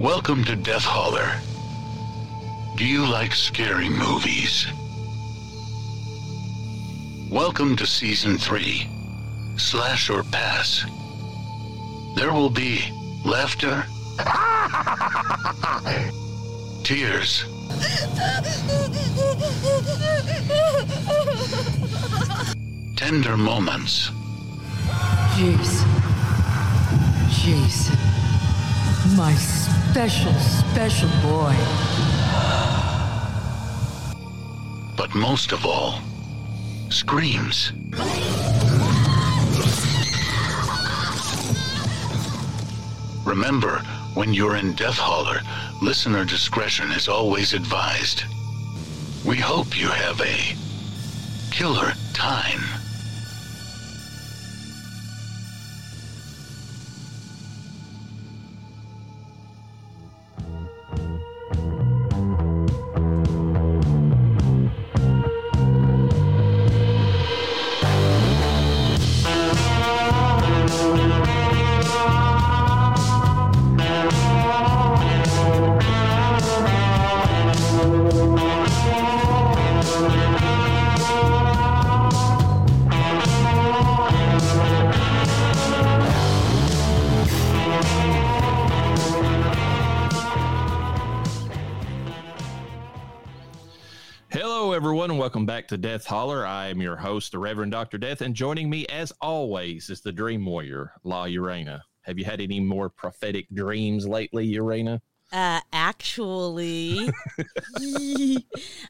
Welcome to Death Holler. Do you like scary movies? Welcome to Season 3 Slash or Pass. There will be laughter, tears, tender moments, Jason. Jason. My special, special boy. but most of all, screams. Remember, when you're in Death Holler, listener discretion is always advised. We hope you have a killer time. To Death Holler. I am your host, the Reverend Dr. Death, and joining me, as always, is the Dream Warrior, La llareyna. Have you had any more prophetic dreams lately, llareyna? Uh, actually,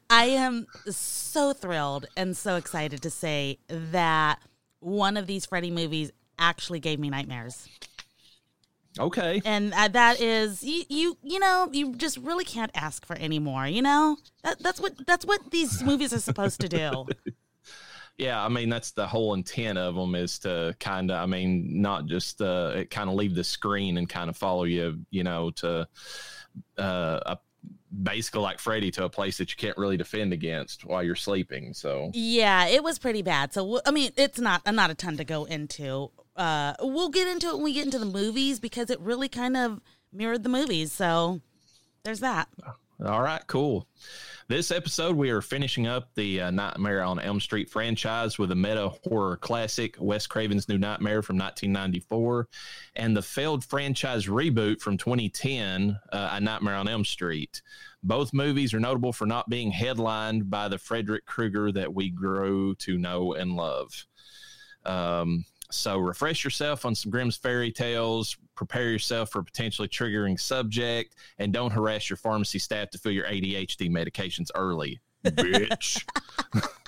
I am so thrilled and so excited to say that one of these Freddy movies actually gave me nightmares, Okay. and uh, that is you, you. You know, you just really can't ask for any more. You know, that, that's what that's what these movies are supposed to do. Yeah, I mean, that's the whole intent of them is to kind of, I mean, not just uh, kind of leave the screen and kind of follow you, you know, to uh, a, basically like Freddy to a place that you can't really defend against while you're sleeping. So, Yeah, it was pretty bad. So I mean, it's not not a ton to go into. Uh, we'll get into it when we get into the movies because it really kind of mirrored the movies. So there's that. All right, cool. This episode, we are finishing up the uh, Nightmare on Elm Street franchise with a meta horror classic, Wes Craven's New Nightmare from 1994, and the failed franchise reboot from 2010, uh, A Nightmare on Elm Street. Both movies are notable for not being headlined by the Frederick Krueger that we grew to know and love. Um, so refresh yourself on some Grimm's fairy tales, prepare yourself for a potentially triggering subject, and don't harass your pharmacy staff to fill your ADHD medications early, bitch.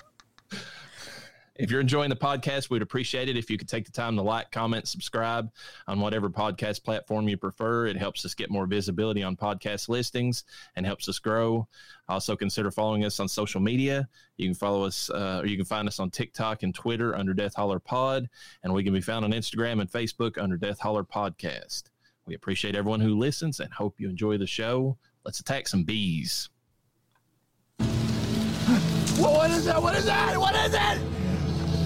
If you're enjoying the podcast, we'd appreciate it if you could take the time to like, comment, subscribe on whatever podcast platform you prefer. It helps us get more visibility on podcast listings and helps us grow. Also, consider following us on social media. You can follow us, uh, or you can find us on TikTok and Twitter under Death Holler Pod, and we can be found on Instagram and Facebook under Death Holler Podcast. We appreciate everyone who listens and hope you enjoy the show. Let's attack some bees. What, is that? What is that? What is it?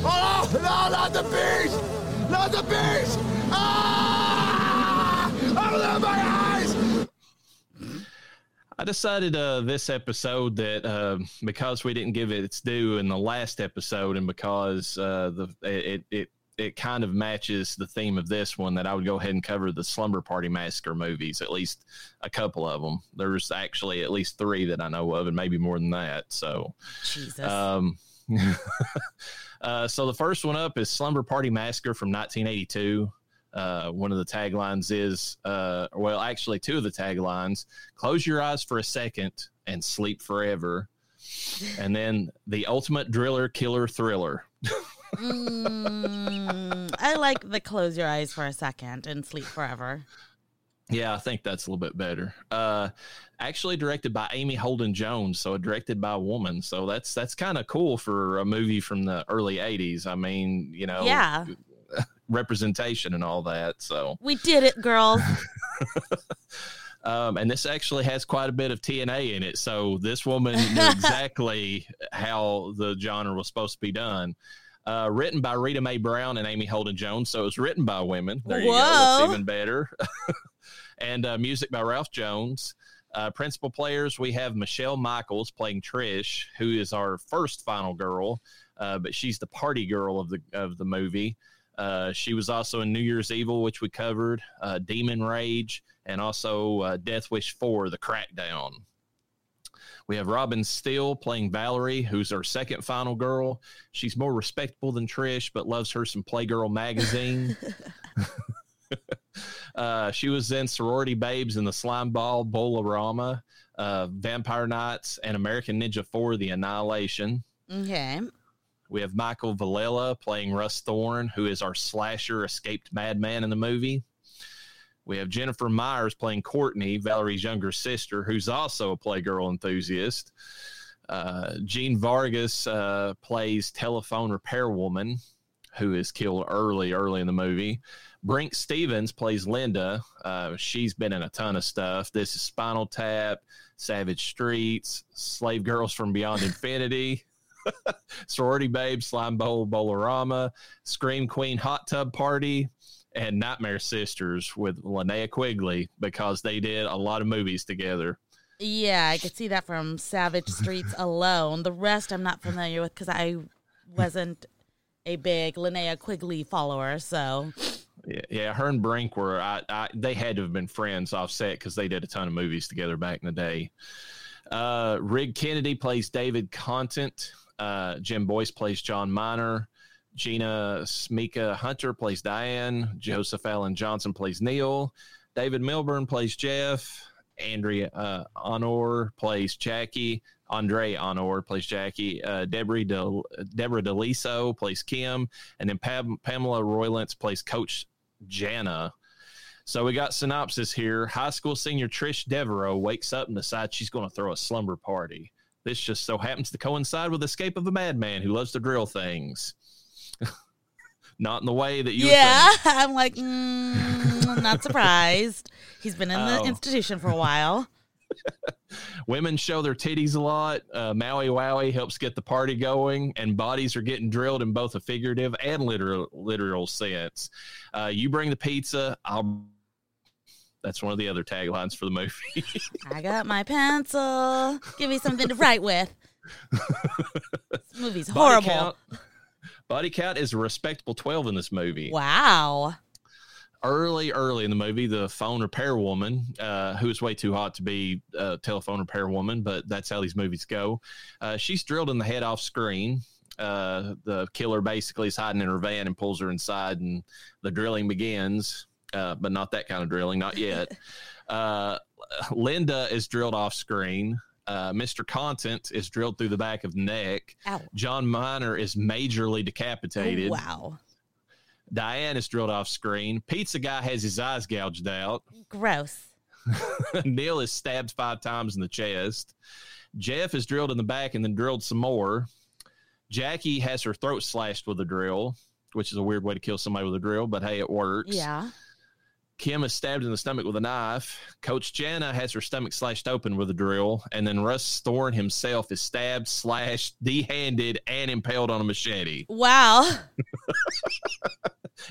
Oh, no, no, not the bees! Not the bees! Ah! Open my eyes! I decided uh, this episode that uh, because we didn't give it its due in the last episode, and because uh, the it it it kind of matches the theme of this one, that I would go ahead and cover the Slumber Party Massacre movies, at least a couple of them. There's actually at least three that I know of, and maybe more than that. So, Jesus. um, uh, so the first one up is Slumber Party Massacre from 1982. Uh, one of the taglines is, uh, well, actually, two of the taglines close your eyes for a second and sleep forever. And then the ultimate driller, killer, thriller. Mm, I like the close your eyes for a second and sleep forever. Yeah, I think that's a little bit better. Uh, actually directed by Amy Holden Jones, so directed by a woman. So that's that's kind of cool for a movie from the early '80s. I mean, you know, Yeah. representation and all that. So, We did it, girls. um, and this actually has quite a bit of TNA in it. So this woman knew exactly how the genre was supposed to be done. Uh, written by Rita Mae Brown and Amy Holden Jones, so it was written by women. There you go. That's even better. and uh, music by Ralph Jones. Uh, principal players we have Michelle Michaels playing Trish, who is our first final girl, uh, but she's the party girl of the of the movie. Uh, she was also in New Year's Evil, which we covered, uh, Demon Rage, and also uh, Death Wish 4, The Crackdown. We have Robin Steele playing Valerie, who's our second final girl. She's more respectable than Trish, but loves her some Playgirl magazine. uh, she was in Sorority Babes in the Slime Ball, Bolorama, uh, Vampire Nights, and American Ninja 4, The Annihilation. Okay. We have Michael Villella playing Russ Thorne, who is our slasher escaped madman in the movie. We have Jennifer Myers playing Courtney, Valerie's younger sister, who's also a Playgirl enthusiast. Uh, Jean Vargas uh, plays telephone repair woman, who is killed early, early in the movie. Brinke Stevens plays Linda. Uh, she's been in a ton of stuff. This is Spinal Tap, Savage Streets, Slave Girls from Beyond Infinity. Sorority Babe, Slime Bowl, Bolorama, Scream Queen, Hot Tub Party, and Nightmare Sisters with Linnea Quigley because they did a lot of movies together. Yeah, I could see that from Savage Streets alone. The rest I'm not familiar with because I wasn't a big Linnea Quigley follower. So Yeah, yeah her and Brinke were, I, I, they had to have been friends offset because they did a ton of movies together back in the day. Uh, Rigg Kennedy plays David Content. Uh, Jim Boyce plays John Miner. Gina Smika Hunter plays Diane. Joseph Allen Johnson plays Neil. David Milburn plays Jeff. Andrea uh, Honor plays Jackie. Andre Honor plays Jackie. Uh, Deborah, De, Deborah DeLiso plays Kim. And then Pam, Pamela Roylance plays Coach Jana. So we got synopsis here. High school senior Trish Devereaux wakes up and decides she's going to throw a slumber party. This just so happens to coincide with the escape of a madman who loves to drill things. Not in the way that you yeah. I'm like, mm, I'm not surprised. He's been in the Oh. institution for a while. Women show their titties a lot. Uh, Maui Wowie helps get the party going, and bodies are getting drilled in both a figurative and literal literal sense. Uh, you bring the pizza, I'll. That's one of the other taglines for the movie. I got my pencil. Give me something to write with. this movie's Body horrible. count, body count is a respectable 12 in this movie. Wow. Early, early in the movie, the phone repair woman, uh, who is way too hot to be a telephone repair woman, but that's how these movies go. Uh, she's drilled in the head off screen. Uh, the killer basically is hiding in her van and pulls her inside, and the drilling begins, uh, but not that kind of drilling, not yet. uh, Linda is drilled off screen. Uh, Mr. Content is drilled through the back of the neck. Ow. John Miner is majorly decapitated. Wow. Diane is drilled off screen. Pizza guy has his eyes gouged out. Gross. Neil is stabbed five times in the chest. Jeff is drilled in the back and then drilled some more. Jackie has her throat slashed with a drill, which is a weird way to kill somebody with a drill, but hey, it works. Yeah. Kim is stabbed in the stomach with a knife. Coach Jana has her stomach slashed open with a drill. And then Russ Thorne himself is stabbed, slashed, dehanded, and impaled on a machete. Wow.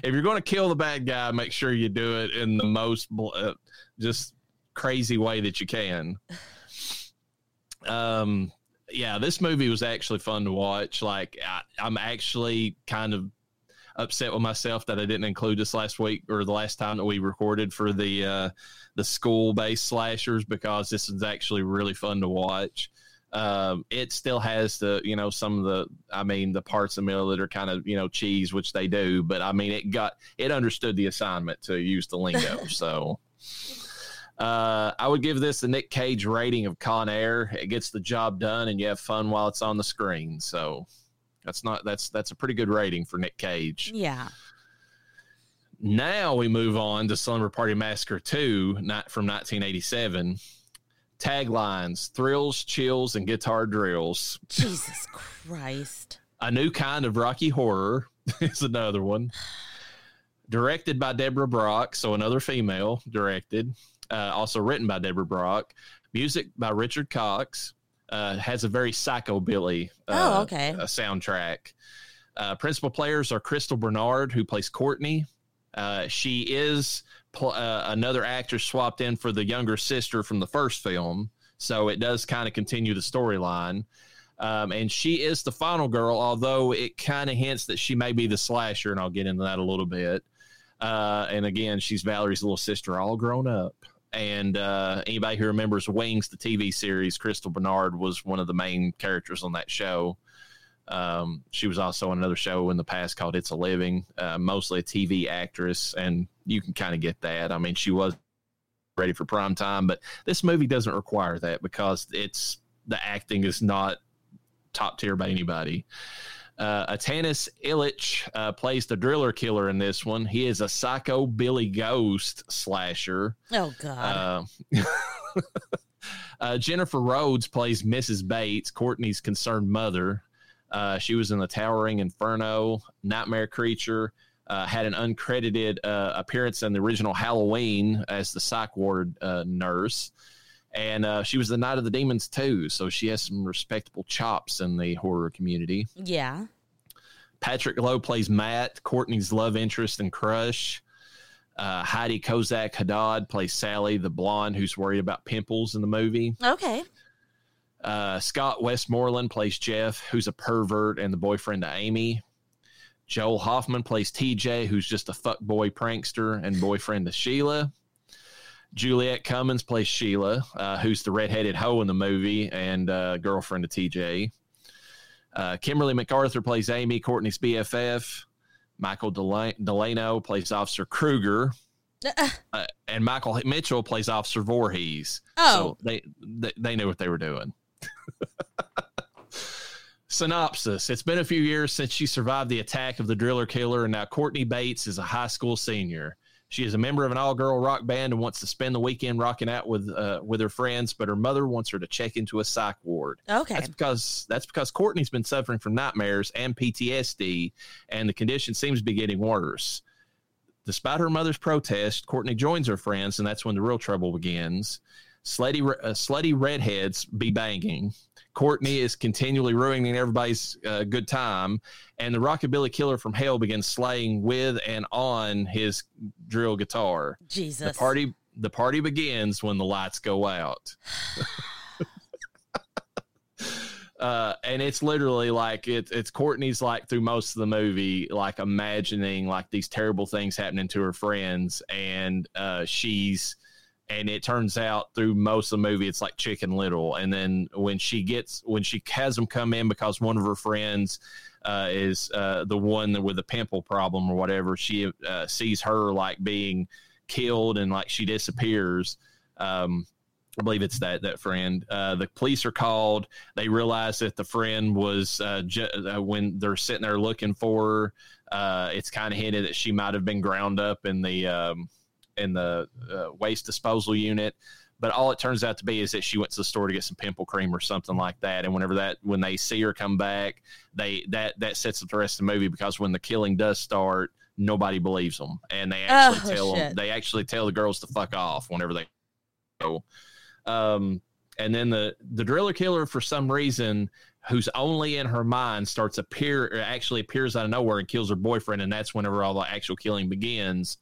if you're going to kill the bad guy, make sure you do it in the most uh, just crazy way that you can. Um, yeah, this movie was actually fun to watch. Like, I, I'm actually kind of upset with myself that I didn't include this last week or the last time that we recorded for the uh, the school based slashers because this is actually really fun to watch. Um, it still has the you know some of the I mean the parts of the middle that are kind of you know cheese, which they do, but I mean it got it understood the assignment to use the lingo. so uh, I would give this the Nick Cage rating of Con Air. It gets the job done, and you have fun while it's on the screen. So that's not that's that's a pretty good rating for Nick Cage. Yeah. Now we move on to Slumber Party Massacre 2, not from 1987. Taglines Thrills, Chills, and Guitar Drills. Jesus Christ. A New Kind of Rocky Horror is another one. Directed by Deborah Brock, so another female directed. Uh, also written by Deborah Brock. Music by Richard Cox. Uh, has a very psychobilly uh, Oh, okay. uh, soundtrack. Uh, principal players are Crystal Bernard, who plays Courtney. Uh, she is pl- uh, another actress swapped in for the younger sister from the first film, so it does kind of continue the storyline. Um, and she is the final girl, although it kind of hints that she may be the slasher, and I'll get into that a little bit. Uh, and again, she's Valerie's little sister, all grown up. And uh, anybody who remembers Wings, the TV series, Crystal Bernard was one of the main characters on that show. Um, she was also on another show in the past called It's a Living, uh, mostly a TV actress, and you can kind of get that. I mean, she was ready for prime time, but this movie doesn't require that because it's the acting is not top tier by anybody. Uh, Atanas Ilitch uh, plays the driller killer in this one. He is a psycho Billy Ghost slasher. Oh God. Uh, uh, Jennifer Rhodes plays Mrs. Bates, Courtney's concerned mother. Uh, she was in the Towering Inferno, Nightmare Creature. Uh, had an uncredited uh, appearance in the original Halloween as the psych ward uh, nurse, and uh, she was the Night of the Demons too. So she has some respectable chops in the horror community. yeah. Patrick Lowe plays Matt, Courtney's love interest and crush. Uh, Heidi Kozak Haddad plays Sally, the blonde who's worried about pimples in the movie. Okay. Uh, Scott Westmoreland plays Jeff, who's a pervert and the boyfriend to Amy. Joel Hoffman plays TJ, who's just a fuckboy prankster and boyfriend to Sheila. Juliet Cummins plays Sheila, uh, who's the redheaded hoe in the movie and uh, girlfriend of TJ. Uh, Kimberly MacArthur plays Amy, Courtney's BFF. Michael Dela- Delano plays Officer Kruger. Uh, and Michael Mitchell plays Officer Voorhees. Oh. So they, they, they knew what they were doing. Synopsis It's been a few years since she survived the attack of the driller killer, and now Courtney Bates is a high school senior. She is a member of an all girl rock band and wants to spend the weekend rocking out with uh, with her friends, but her mother wants her to check into a psych ward. Okay. That's because that's because Courtney's been suffering from nightmares and PTSD, and the condition seems to be getting worse. Despite her mother's protest, Courtney joins her friends, and that's when the real trouble begins. Slutty, uh, slutty redheads be banging. Courtney is continually ruining everybody's uh, good time, and the rockabilly killer from hell begins slaying with and on his drill guitar. Jesus. The party the party begins when the lights go out. uh, and it's literally like it, it's Courtney's like through most of the movie, like imagining like these terrible things happening to her friends, and uh, she's and it turns out through most of the movie it's like Chicken Little, and then when she gets when she has them come in because one of her friends uh, is uh, the one with the pimple problem or whatever, she uh, sees her like being killed and like she disappears. Um, I believe it's that that friend. Uh, the police are called. They realize that the friend was uh, ju- uh, when they're sitting there looking for her. Uh, it's kind of hinted that she might have been ground up in the um, in the uh, waste disposal unit. But all it turns out to be is that she went to the store to get some pimple cream or something like that. And whenever that, when they see her come back, they that that sets up the rest of the movie because when the killing does start, nobody believes them, and they actually Oh, tell them they actually tell the girls to fuck off whenever they go. Um, and then the the driller killer for some reason who's only in her mind starts appear actually appears out of nowhere and kills her boyfriend and that's whenever all the actual killing begins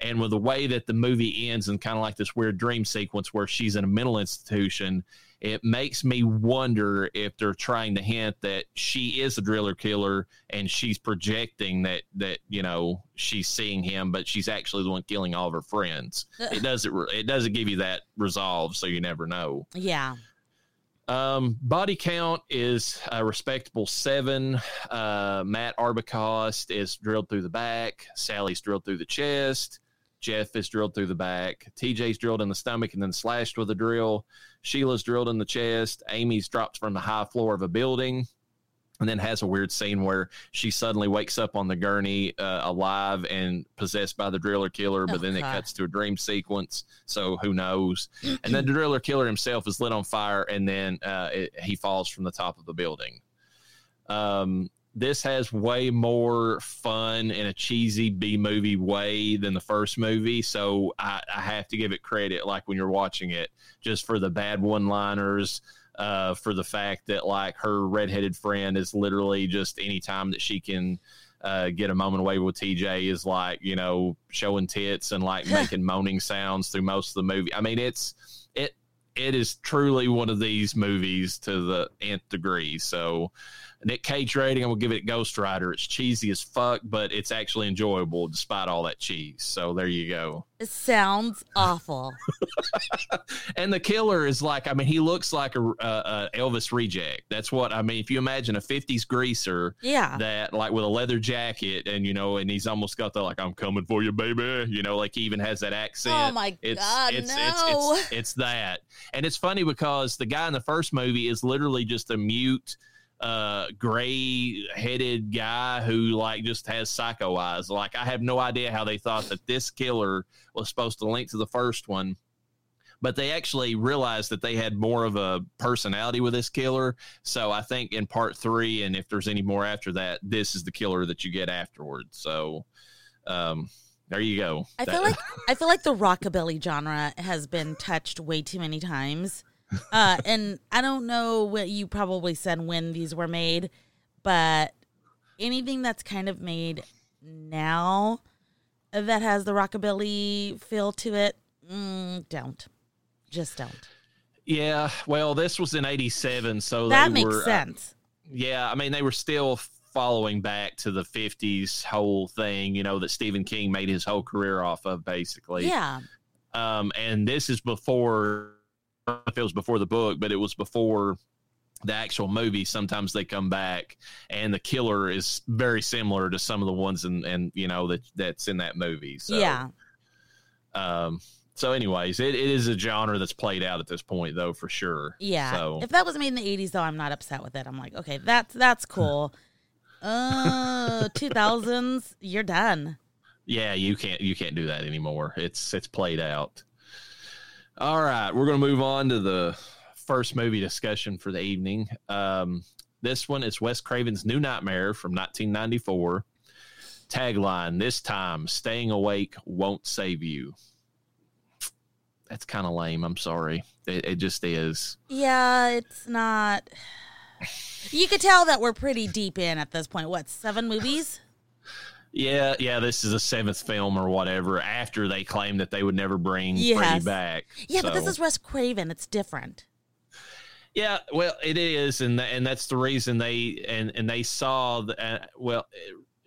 and with the way that the movie ends and kind of like this weird dream sequence where she's in a mental institution it makes me wonder if they're trying to hint that she is a driller killer and she's projecting that that you know she's seeing him but she's actually the one killing all of her friends it doesn't it doesn't give you that resolve so you never know yeah. um, body count is a respectable seven. Uh, Matt Arbicost is drilled through the back. Sally's drilled through the chest. Jeff is drilled through the back. TJ's drilled in the stomach and then slashed with a drill. Sheila's drilled in the chest. Amy's dropped from the high floor of a building and then has a weird scene where she suddenly wakes up on the gurney uh, alive and possessed by the driller killer, but Oh, then it God. cuts to a dream sequence. So who knows? and then the driller killer himself is lit on fire and then uh, it, he falls from the top of the building. Um, this has way more fun in a cheesy B movie way than the first movie. So I, I have to give it credit, like when you're watching it, just for the bad one liners, uh, for the fact that like her redheaded friend is literally just anytime that she can uh, get a moment away with TJ is like, you know, showing tits and like making moaning sounds through most of the movie. I mean, it's, it, it is truly one of these movies to the nth degree. So, Nick Cage rating, I'm gonna give it Ghost Rider. It's cheesy as fuck, but it's actually enjoyable despite all that cheese. So there you go. It sounds awful. and the killer is like, I mean, he looks like a, a, a, Elvis reject. That's what I mean. If you imagine a '50s greaser, yeah, that like with a leather jacket, and you know, and he's almost got the like, "I'm coming for you, baby," you know, like he even has that accent. Oh my it's, god, it's, no! It's, it's, it's that, and it's funny because the guy in the first movie is literally just a mute uh gray headed guy who like just has psycho eyes like i have no idea how they thought that this killer was supposed to link to the first one but they actually realized that they had more of a personality with this killer. So i think in part three and if there's any more after that this is the killer that you get afterwards. So um there you go. I feel like i feel like the rockabilly genre has been touched way too many times uh, and I don't know what you probably said when these were made, but anything that's kind of made now that has the rockabilly feel to it, mm, don't. Just don't. Yeah, well, this was in '87, so that makes were, sense. Uh, yeah, I mean, they were still following back to the '50s whole thing, you know, that Stephen King made his whole career off of, basically. Yeah. Um, and this is before if it was before the book, but it was before the actual movie. Sometimes they come back, and the killer is very similar to some of the ones and and you know that that's in that movie. So, yeah. Um. So, anyways, it, it is a genre that's played out at this point, though, for sure. Yeah. So. If that was made in the '80s, though, I'm not upset with it. I'm like, okay, that's that's cool. uh, 2000s, you're done. Yeah, you can't you can't do that anymore. It's it's played out. All right, we're going to move on to the first movie discussion for the evening. Um, this one is Wes Craven's New Nightmare from 1994. Tagline This time, staying awake won't save you. That's kind of lame. I'm sorry. It, it just is. Yeah, it's not. You could tell that we're pretty deep in at this point. What, seven movies? Yeah, yeah, this is a seventh film or whatever after they claimed that they would never bring Yes. Freddy back. Yeah, but this is Wes Craven. It's different. Yeah, well, it is, and tha- and that's the reason they and and they saw the, uh, well,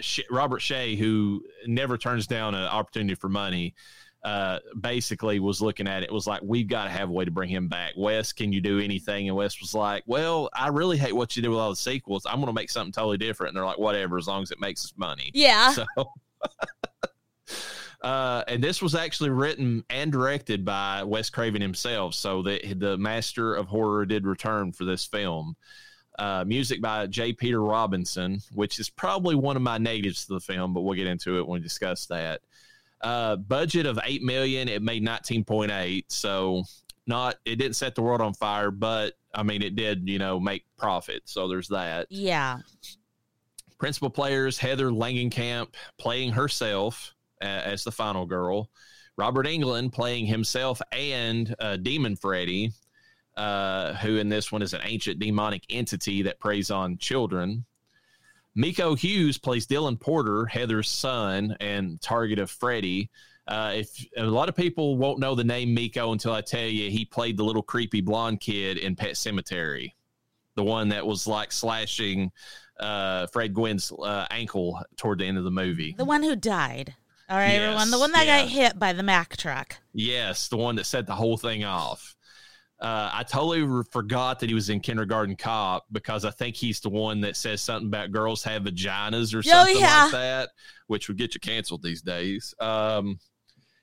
Sh- Robert Shaye, who never turns down an opportunity for money, uh, basically was looking at it was like we've got to have a way to bring him back. Wes, can you do anything? And Wes was like, well, I really hate what you did with all the sequels. I'm going to make something totally different. And they're like, whatever, as long as it makes us money. Yeah. So, uh, and this was actually written and directed by Wes Craven himself. So that the master of horror did return for this film. Uh, music by J. Peter Robinson, which is probably one of my negatives to the film, but we'll get into it when we discuss that. Uh, budget of eight million, it made nineteen point eight, so not it didn't set the world on fire, but I mean it did, you know, make profit. So there's that. Yeah. Principal players Heather Langenkamp playing herself uh, as the final girl, Robert Englund playing himself and uh, Demon Freddy, uh, who in this one is an ancient demonic entity that preys on children. Miko Hughes plays Dylan Porter, Heather's son and target of Freddy. Uh, if a lot of people won't know the name Miko until I tell you, he played the little creepy blonde kid in Pet Sematary, the one that was like slashing uh, Fred Gwynne's uh, ankle toward the end of the movie. The one who died. All right, Yes, everyone. The one that yeah. got hit by the Mack truck. Yes, the one that set the whole thing off. Uh, I totally forgot that he was in Kindergarten Cop because I think he's the one that says something about girls have vaginas or something yeah. like that, which would get you canceled these days. Um,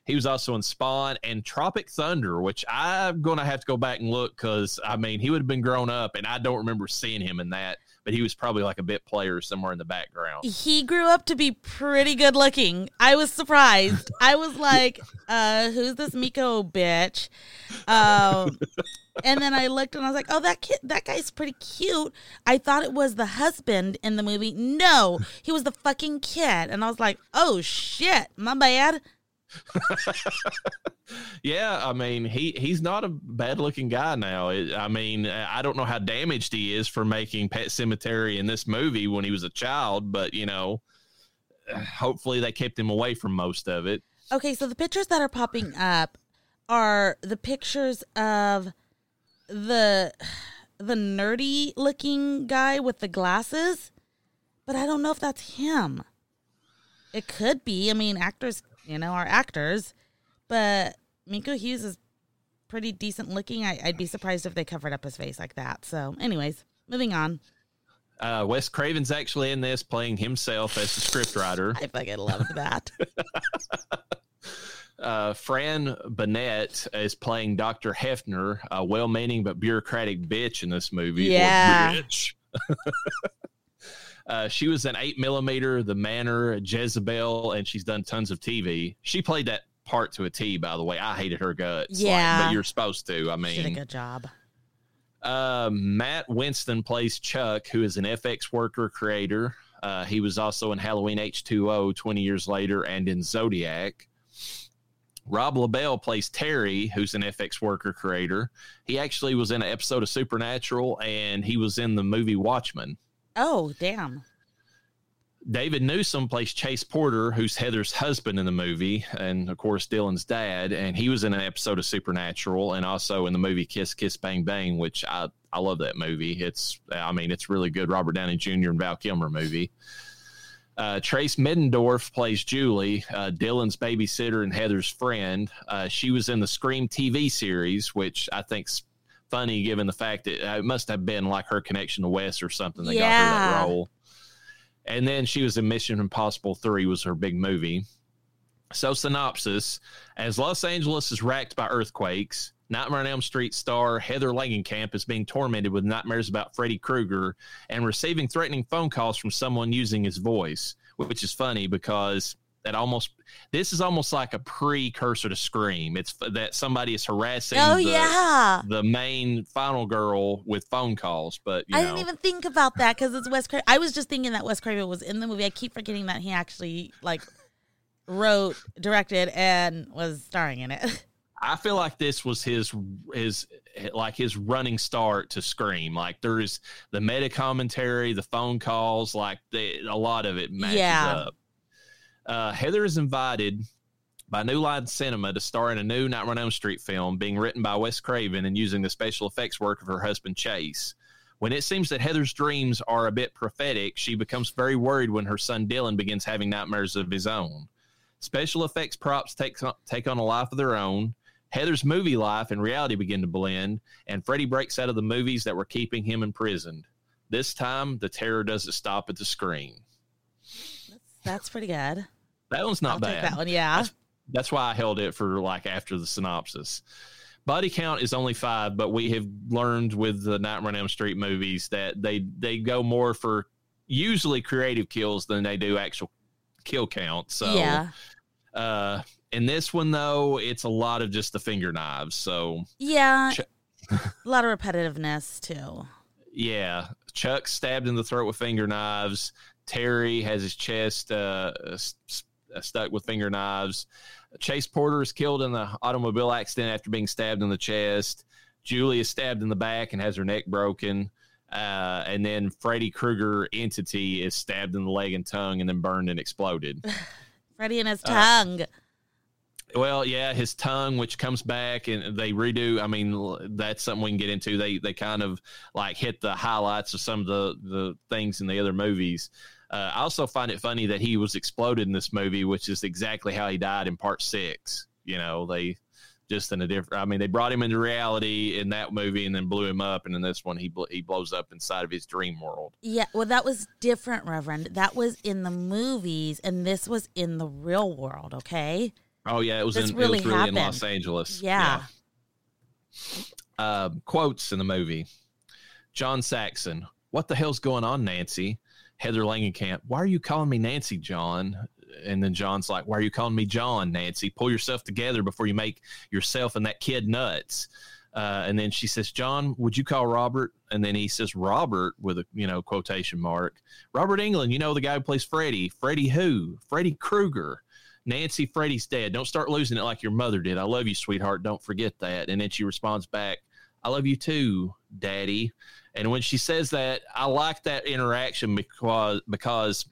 he was also in Spawn and Tropic Thunder, which I'm going to have to go back and look because I mean he would have been grown up, and I don't remember seeing him in that. But he was probably like a bit player somewhere in the background. He grew up to be pretty good looking. I was surprised. I was like, uh, who's this Miko bitch? Um, and then I looked and I was like, oh, that kid, that guy's pretty cute. I thought it was the husband in the movie. No, he was the fucking kid. And I was like, oh shit, my bad. Yeah, I mean he he's not a bad looking guy now. I mean I don't know how damaged he is for making Pet Sematary in this movie when he was a child, but you know, hopefully they kept him away from most of it. Okay, so the pictures that are popping up are the pictures of the the nerdy looking guy with the glasses, but I don't know if that's him. It could be. I mean, actors, you know, are actors, but Miko Hughes is pretty decent looking. I, I'd be surprised if they covered up his face like that. So, anyways, moving on. Uh, Wes Craven's actually in this, playing himself as the scriptwriter. I fucking love that. Uh, Fran Bennett is playing Dr. Hefner, a well meaning but bureaucratic bitch in this movie. Yeah. uh, she was an 8 millimeter, The Manor, Jezebel, and she's done tons of TV. She played that part to a T, by the way. I hated her guts. like, Yeah. but you're supposed to. I mean, Did a good job. uh, Matt Winston plays Chuck, who is an FX worker creator. Uh, he was also in Halloween H2O 20 years later and in Zodiac. Rob LaBelle plays Terry, who's an FX worker creator. He actually was in an episode of Supernatural and he was in the movie Watchmen. Oh, damn. David Newsom plays Chase Porter, who's Heather's husband in the movie, and of course Dylan's dad. And he was in an episode of Supernatural, and also in the movie Kiss Kiss Bang Bang, which I I love that movie. It's I mean it's really good. Robert Downey Jr. and Val Kilmer movie. Uh, Trace Middendorf plays Julie, uh, Dylan's babysitter and Heather's friend. Uh, she was in the Scream TV series, which I think's funny given the fact that uh, it must have been like her connection to Wes or something that got her that role. And then she was in Mission Impossible 3 was her big movie. So synopsis, as Los Angeles is racked by earthquakes, Nightmare on Elm Street star Heather Langenkamp is being tormented with nightmares about Freddy Krueger and receiving threatening phone calls from someone using his voice, which is funny because that almost this is almost like a precursor to Scream. It's that somebody is harassing Oh, the, yeah. the main final girl with phone calls, but you I know, didn't even think about that because it's Wes Craven. I was just thinking that Wes Craven was in the movie. I keep forgetting that he actually like wrote, directed, and was starring in it. I feel like this was his his like his running start to Scream. Like there's the meta commentary, the phone calls, like the, a lot of it matches Yeah. up. Uh, Heather is invited by New Line Cinema to star in a new Nightmare on Elm Street film being written by Wes Craven and using the special effects work of her husband Chase. When it seems that Heather's dreams are a bit prophetic, she becomes very worried when her son Dylan begins having nightmares of his own. Special effects props take, take on a life of their own. Heather's movie life and reality begin to blend, and Freddy breaks out of the movies that were keeping him imprisoned. This time, the terror doesn't stop at the screen. That's pretty good. That one's not I'll bad. that one. Yeah. That's why I held it for like after the synopsis. Body count is only five, but we have learned with the Nightmare on Elm Street movies that they they go more for usually creative kills than they do actual kill count. So yeah. uh in this one though, it's a lot of just the finger knives. So Yeah. Ch- a lot of repetitiveness too. yeah, Chuck stabbed in the throat with finger knives. Terry has his chest uh, s- s- stuck with finger knives. Chase Porter is killed in the automobile accident after being stabbed in the chest. Julie is stabbed in the back and has her neck broken. Uh, and then Freddy Krueger entity is stabbed in the leg and tongue and then burned and exploded. Freddy and his Uh, tongue. Well, yeah, his tongue, which comes back, and they redo. I mean, that's something we can get into. They they kind of like hit the highlights of some of the the things in the other movies. Uh, I also find it funny that he was exploded in this movie, which is exactly how he died in Part Six. You know, they just in a different. I mean, they brought him into reality in that movie and then blew him up, and in this one, he bl- he blows up inside of his dream world. Yeah, well, that was different, Reverend. That was in the movies, and this was in the real world. Okay. Oh yeah, it was This in really it was really in. Los Angeles. Yeah. Um, quotes in the movie. John Saxon. what the hell's going on, Nancy? Heather Langenkamp, why are you calling me Nancy, John? And then John's like, why are you calling me John, Nancy? Pull yourself together before you make yourself and that kid nuts. Uh, and then she says, John, would you call Robert? And then he says, Robert, with a, you know, quotation mark. Robert Englund, you know, the guy who plays Freddy. Freddy who? Freddy Krueger. Nancy, Freddy's dad. Don't start losing it like your mother did. I love you, sweetheart. Don't forget that. And then she responds back, I love you too, daddy. And when she says that, I like that interaction because because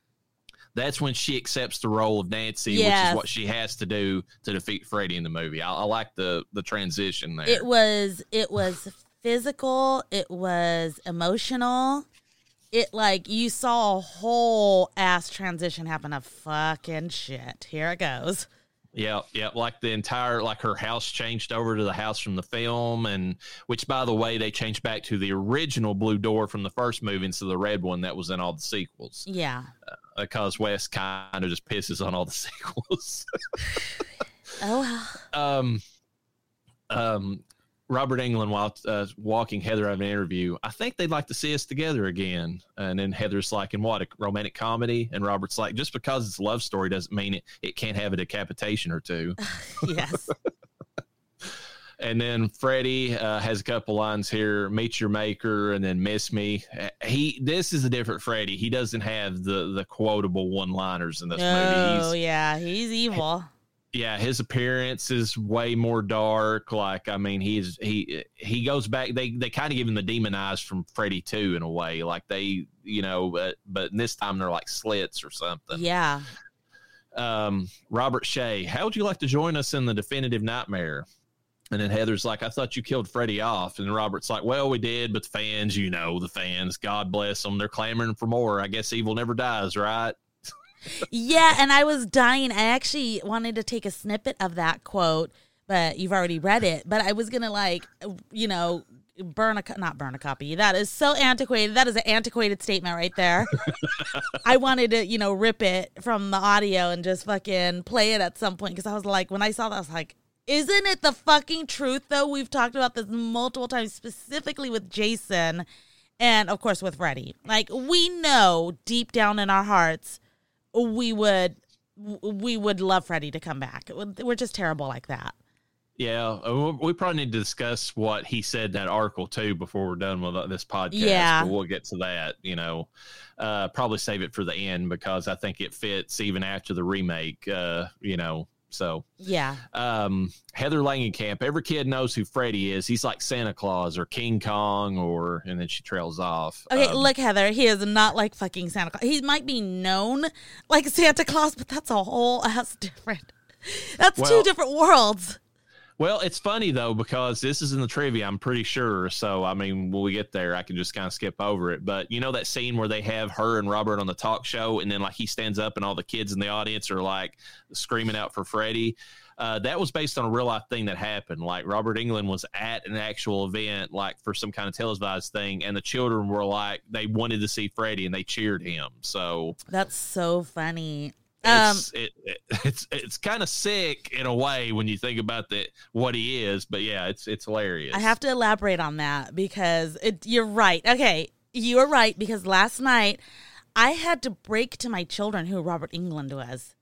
that's when she accepts the role of Nancy, which is what she has to do to defeat Freddy in the movie. I, I like the the transition there. It was it was physical, it was emotional. It like you saw a whole ass transition happen of fucking shit. Here it goes. Yeah, yeah, like the entire like her house changed over to the house from the film, and which by the way they changed back to the original blue door from the first movie instead of the red one that was in all the sequels Yeah. because Wes kind of just pisses on all the sequels. Oh um, um, Robert Englund while uh, walking Heather out of an interview. I think they'd like to see us together again. And then Heather's like, "In what a romantic comedy?" And Robert's like, "Just because it's a love story doesn't mean it it can't have a decapitation or two. yes. And then Freddy uh, has a couple lines here: "Meet your maker," and then "Miss me." Uh, He this is a different Freddy. He doesn't have the the quotable one liners in this movie. Oh yeah, he's evil. Yeah, his appearance is way more dark. Like, I mean, he's he he goes back. They they kind of give him the demonized from Freddy two in a way. Like they, you know, but but this time they're like slits or something. Yeah. um, Robert Shaye, how would you like to join us in the definitive nightmare? And then Heather's like, I thought you killed Freddy off. And Robert's like, Well, we did, but the fans, you know, the fans, God bless them, they're clamoring for more. I guess evil never dies, right? Yeah, and I was dying. I actually wanted to take a snippet of that quote, but you've already read it. But I was gonna like, you know, burn a not burn a copy. That is so antiquated. That is an antiquated statement right there. I wanted to, you know, rip it from the audio and just fucking play it at some point because I was like, when I saw that, I was like. Isn't it the fucking truth though? We've talked about this multiple times, specifically with Jason and of course with Freddy. Like we know deep down in our hearts we would we would love Freddy to come back. We're just terrible like that. Yeah, we probably need to discuss what he said in that article too before we're done with uh, this podcast. Yeah. but we'll get to that. You know, uh, probably save it for the end because I think it fits even after the remake. Uh, you know, so Yeah. um, Heather Langenkamp. Every kid knows who Freddy is. He's like Santa Claus or King Kong, or and then she trails off. Okay, Um, look, Heather. He is not like fucking Santa Claus. He might be known like Santa Claus, but that's a whole ass different. That's two different worlds. Well, it's funny though because this is in the trivia. I'm pretty sure. So I mean, when we get there, I can just kind of skip over it. But you know that scene where they have her and Robert on the talk show, and then like he stands up, and all the kids in the audience are like screaming out for Freddy. Uh, that was based on a real life thing that happened. Like Robert Englund was at an actual event, like for some kind of televised thing, and the children were like they wanted to see Freddy and they cheered him. So That's so funny. Um, it's it, it, it's it's kind of sick in a way when you think about that what he is. But yeah, it's it's hilarious. I have to elaborate on that because it, you're right. Okay, you are right because last night I had to break to my children who Robert Englund was.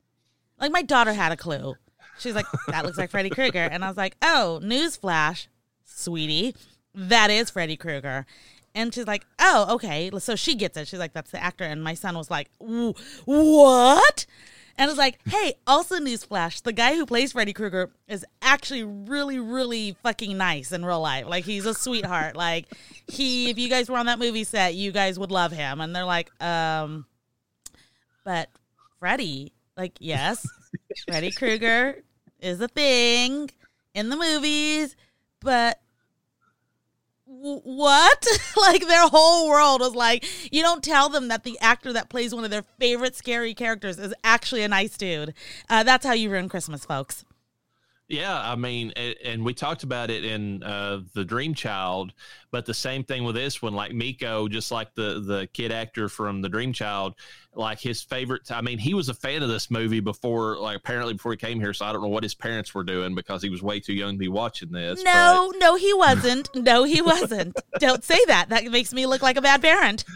Like my daughter had a clue. She's like, "That looks like Freddy Krueger," and I was like, "Oh, newsflash, sweetie, that is Freddy Krueger." And she's like, "Oh, okay." So she gets it. She's like, "That's the actor." And my son was like, "What?" And I was like, hey, also newsflash, the guy who plays Freddy Krueger is actually really, really fucking nice in real life. Like he's a sweetheart. like he if you guys were on that movie set, you guys would love him. And they're like, um but Freddy, like, yes, Freddy Krueger is a thing in the movies, but what? like their whole world was like, you don't tell them that the actor that plays one of their favorite scary characters is actually a nice dude. Uh, that's how you ruin Christmas, folks. Yeah, I mean, a- and we talked about it in uh, the Dream Child, but the same thing with this one. Like Miko, just like the the kid actor from the Dream Child, like his favorite. I mean, he was a fan of this movie before, like apparently before he came here. So I don't know what his parents were doing because he was way too young to be watching this. No, no, he wasn't. No, he wasn't. Don't say that. That makes me look like a bad parent.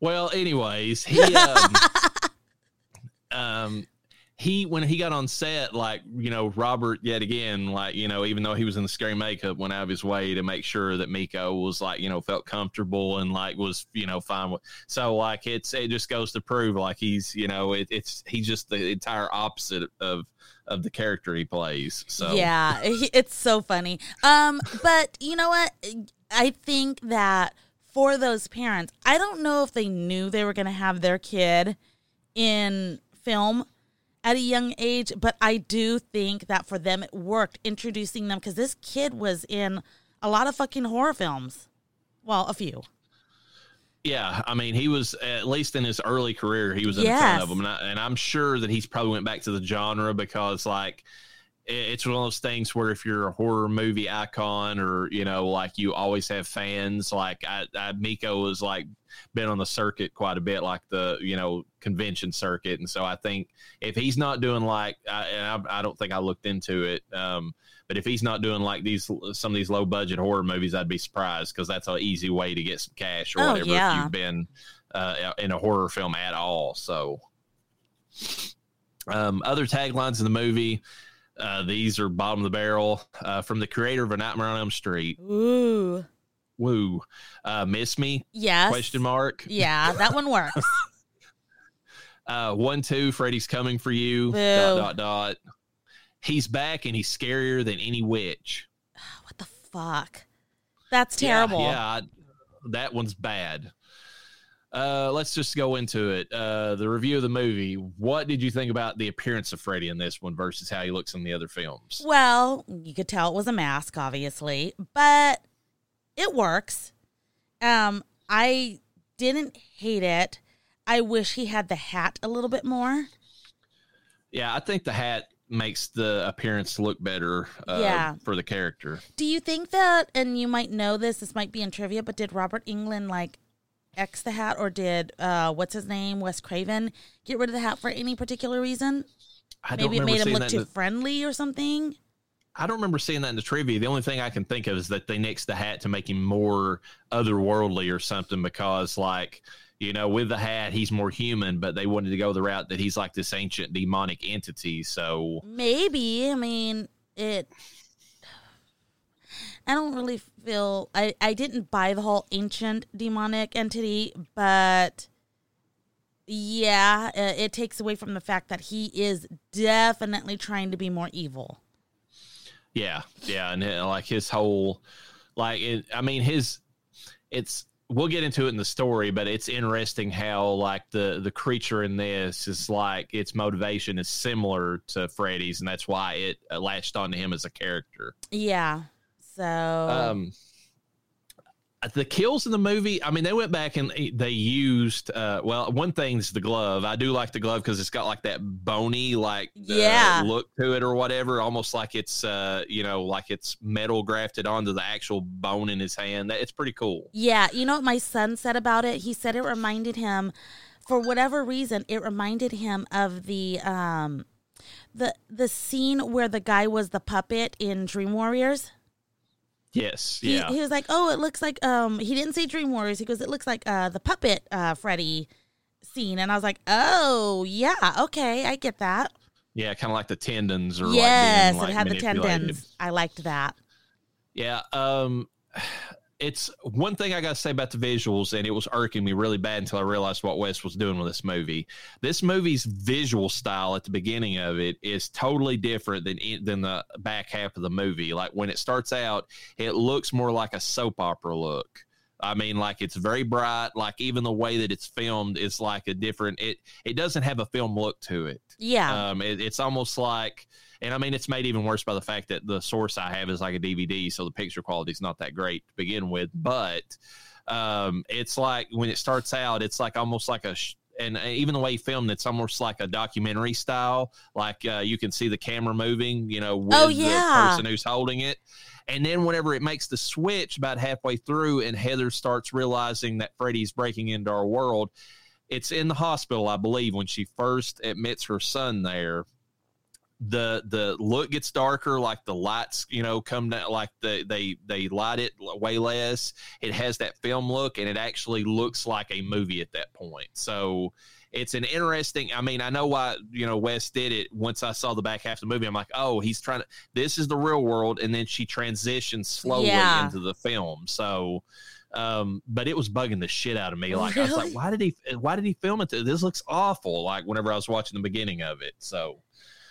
Well, anyways, he um, um he when he got on set, like you know, Robert yet again, like you know, even though he was in the scary makeup, went out of his way to make sure that Miko was like you know felt comfortable and like was you know fine with. So like it's it just goes to prove like he's you know it, it's he's just the entire opposite of of the character he plays. So Yeah, it's so funny. Um, but you know what? I think that for those parents, I don't know if they knew they were going to have their kid in film at a young age, but I do think that for them it worked introducing them because this kid was in a lot of fucking horror films. Well, a few. Yeah, I mean, he was at least in his early career, he was in a ton of them, and, I, and I'm sure that he's probably went back to the genre because, like, it's one of those things where if you're a horror movie icon, or you know, like you always have fans. Like, I, I Miko has like been on the circuit quite a bit, like the you know convention circuit, and so I think if he's not doing like, I, and I, I don't think I looked into it, um, but if he's not doing like these some of these low budget horror movies, I'd be surprised because that's an easy way to get some cash or Oh, whatever if you've been uh, in a horror film at all. So, um, other taglines in the movie. Uh, these are bottom of the barrel uh, from the creator of A Nightmare on Elm Street. Ooh. Woo, uh, miss me? Yes. Question mark. Yeah, that one works. Uh, one two. Freddy's coming for you. Boo. Dot dot dot. He's back and he's scarier than any witch. what the fuck? That's Yeah, terrible. Yeah, I- that one's bad. Uh, let's just go into it. Uh, the review of the movie. What did you think about the appearance of Freddy in this one versus how he looks in the other films? Well, you could tell it was a mask, obviously, but it works. Um, I didn't hate it. I wish he had the hat a little bit more. Yeah, I think the hat makes the appearance look better uh, Yeah. for the character. Do you think that, and you might know this, this might be in trivia, but did Robert Englund like X the hat or did, uh, what's his name, Wes Craven, get rid of the hat for any particular reason? I don't Maybe it made him look too the- friendly or something? I don't remember seeing that in the trivia. The only thing I can think of is that they nixed the hat to make him more otherworldly or something because, like, you know, with the hat, he's more human, but they wanted to go the route that he's like this ancient demonic entity. So, Maybe. I mean, it. I don't really feel. I, I didn't buy the whole ancient demonic entity, but yeah, uh, it takes away from the fact that he is definitely trying to be more evil. yeah, yeah. And uh, like his whole, like, it, I mean, his, it's, we'll get into it in the story, but it's interesting how, like, the, the creature in this is like its motivation is similar to Freddy's, and that's why it uh, latched onto him as a character. Yeah. So. um the kills in the movie i mean they went back and they used uh well one thing is the glove i do like the glove because it's got like that bony like uh, Yeah. look to it or whatever almost like it's uh you know like it's metal grafted onto the actual bone in his hand that it's pretty cool Yeah, you know what my son said about it? He said it reminded him for whatever reason, it reminded him of the um the the scene where the guy was the puppet in Dream Warriors. Yes He, yeah he was like, "Oh, it looks like um he didn't say Dream Warriors. He goes, "It looks like uh the puppet uh Freddy scene." And I was like, "Oh, yeah, okay, I get that." yeah kind of like the tendons or like, yes, being, like, it had the tendons. I liked that. Yeah, um it's one thing I got to say about the visuals, and it was irking me really bad until I realized what Wes was doing with this movie. This movie's visual style at the beginning of it is totally different than than the back half of the movie. Like when it starts out, it looks more like a soap opera look. I mean, like it's very bright. Like even the way that it's filmed is like a different. It it doesn't have a film look to it. Yeah. Um, it, it's almost like, and I mean, it's made even worse by the fact that the source I have is like a DVD, so the picture quality is not that great to begin with. But um, it's like when it starts out, it's like almost like a. Sh- and uh, even the way he filmed, it's almost like a documentary style. Like uh, you can see the camera moving, you know, with Oh, the person who's holding it. And then whenever it makes the switch about halfway through, and Heather starts realizing that Freddy's breaking into our world, it's in the hospital, I believe, when she first admits her son there the the look gets darker like the lights you know come down like the, they they light it way less. It has that film look and it actually looks like a movie at that point. So it's an interesting i mean i know why you know wes did it once i saw the back half of the movie. I'm like oh he's trying to this is the real world and then she transitions slowly Yeah. into the film. So um but it was bugging the shit out of me. Like i was like why did he why did he film it this looks awful like whenever i was watching the beginning of it. So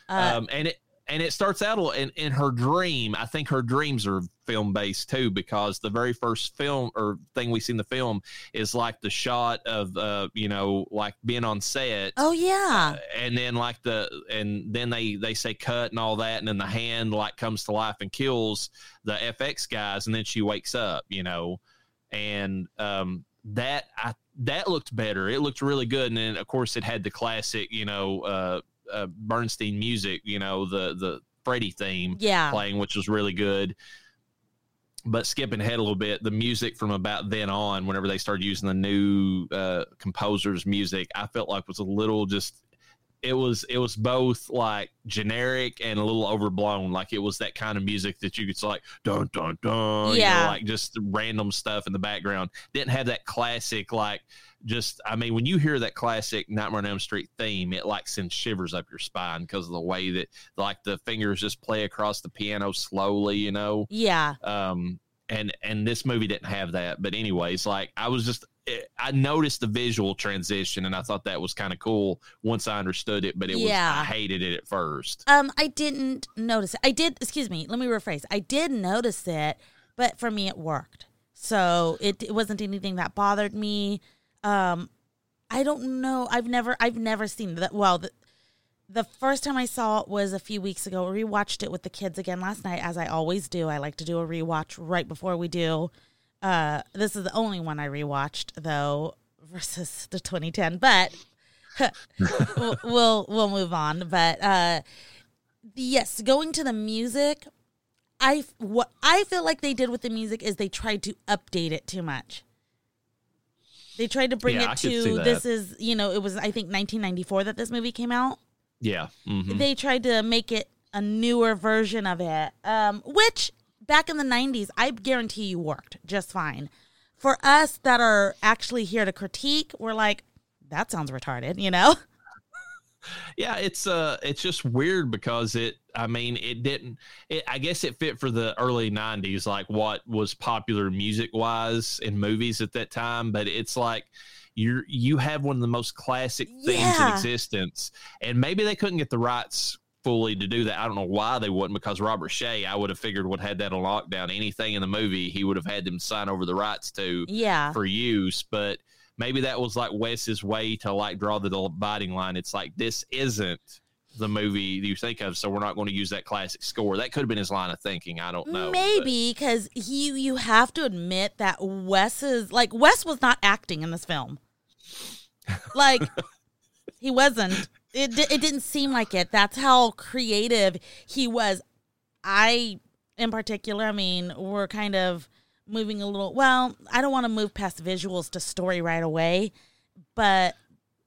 Uh, um, and it and it starts out in, in her dream. I think her dreams are film based too, because the very first film or thing we see in the film is like the shot of uh, you know, like being on set. oh yeah. And then like the and then they they say cut and all that, and then the hand like comes to life and kills the FX guys, and then she wakes up, you know, and um that I that looked better. It looked really good, and then of course it had the classic, you know, uh, uh Bernstein music, you know, the the Freddy theme Yeah. playing, which was really good. But skipping ahead a little bit, the music from about then on, whenever they started using the new uh, composer's music, I felt like was a little just. It was it was both like generic and a little overblown. Like it was that kind of music that you could say like dun dun dun, you know, Yeah. like just random stuff in the background. Didn't have that classic like just I mean when you hear that classic Nightmare on Elm Street theme, it like sends shivers up your spine because of the way that like the fingers just play across the piano slowly, you know. Yeah. Um, and and this movie didn't have that. But anyways, like I was just eh, I noticed the visual transition, and I thought that was kind of cool once I understood it. But it was Yeah. I hated it at first. Um, I didn't notice it. I did. Excuse me. Let me rephrase. I did notice it, but for me, it worked. So it, it wasn't anything that bothered me. Um, I don't know. I've never. I've never seen that. Well, the, the first time I saw it was a few weeks ago. Rewatched it with the kids again last night, as I always do. I like to do a rewatch right before we do. Uh, this is the only one I rewatched though, versus the 2010. But we'll, we'll we'll move on. But uh, yes, going to the music, I what I feel like they did with the music is they tried to update it too much. They tried to bring Yeah, it to this is you know it was I think 1994 that this movie came out. Yeah. mhm. They tried to make it a newer version of it, um, which back in the 90s I guarantee you worked just fine. For us that are actually here to critique, we're like, that sounds retarded, you know? yeah it's uh it's just weird because it i mean it didn't it, i guess it fit for the early 90s like what was popular music wise in movies at that time but it's like you're you have one of the most classic themes in existence and maybe they couldn't get the rights fully to do that i don't know why they wouldn't because Robert Shaye i would have figured would have had that on lockdown anything in the movie he would have had them sign over the rights to Yeah. for use, but maybe that was like Wes's way to like draw the dividing line. It's like this isn't the movie you think of, so we're not going to use that classic score. That could have been his line of thinking. I don't know. Maybe because he, you have to admit that Wes is like Wes was not acting in this film. Like he wasn't. It it didn't seem like it. That's how creative he was. I, in particular, I mean, we're kind of moving a little. Well, I don't want to move past visuals to story right away, but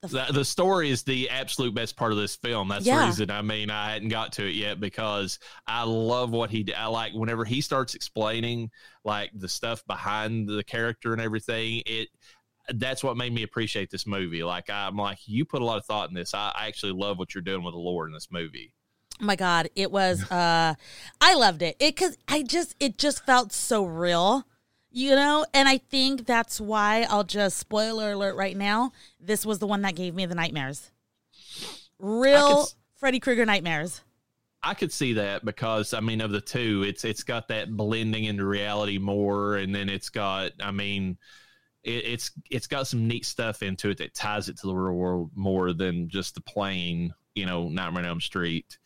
the, the story is the absolute best part of this film. That's Yeah. the reason. I mean, I hadn't got to it yet because I love what he. I like whenever he starts explaining like the stuff behind the character and everything. It that's what made me appreciate this movie. Like I'm like you put a lot of thought in this. I, I actually love what you're doing with the lore in this movie. Oh my god it was uh i loved it it because i just it just felt so real you know and i think that's why i'll just spoiler alert right now this was the one that gave me the nightmares real s- freddy krueger nightmares I could see that because I mean of the two, it's it's got that blending into reality more, and then it's got I mean, it, it's it's got some neat stuff into it that ties it to the real world more than just the plain you know Nightmare on Elm Street.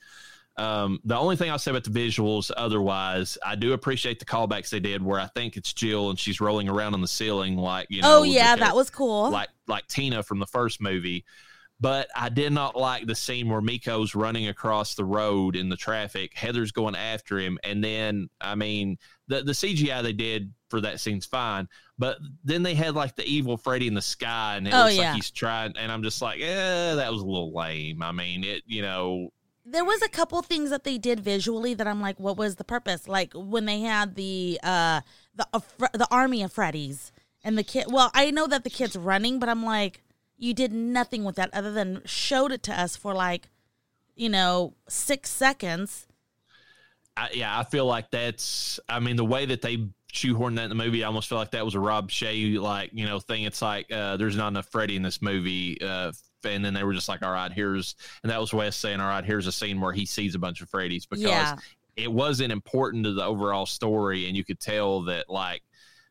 Um, the only thing I'll say about the visuals, otherwise, I do appreciate the callbacks they did, where I think it's Jill and she's rolling around on the ceiling, like you know. oh yeah, that was cool. like like Tina from the first movie. But I did not like the scene where Miko's running across the road in the traffic. Heather's going after him, and then I mean the the CGI they did for that scene's fine, but then they had like the evil Freddy in the sky, and it Oh, looks yeah. like he's trying. And I'm just like, eh, that was a little lame. I mean, it you know, there was a couple things that they did visually that I'm like, what was the purpose? Like when they had the uh the uh, the army of Freddies and the kid. Well, I know that the kid's running, but I'm like, you did nothing with that other than showed it to us for like, you know, six seconds. I, yeah, I feel like that's. I mean, the way that they shoehorned that in the movie, I almost feel like that was a Rob Shaye like you know thing. It's like uh, there's not enough Freddy in this movie, uh, and then they were just like, all right, here's, and that was Wes saying, all right, here's a scene where he sees a bunch of Freddys because Yeah. it wasn't important to the overall story, and you could tell that like,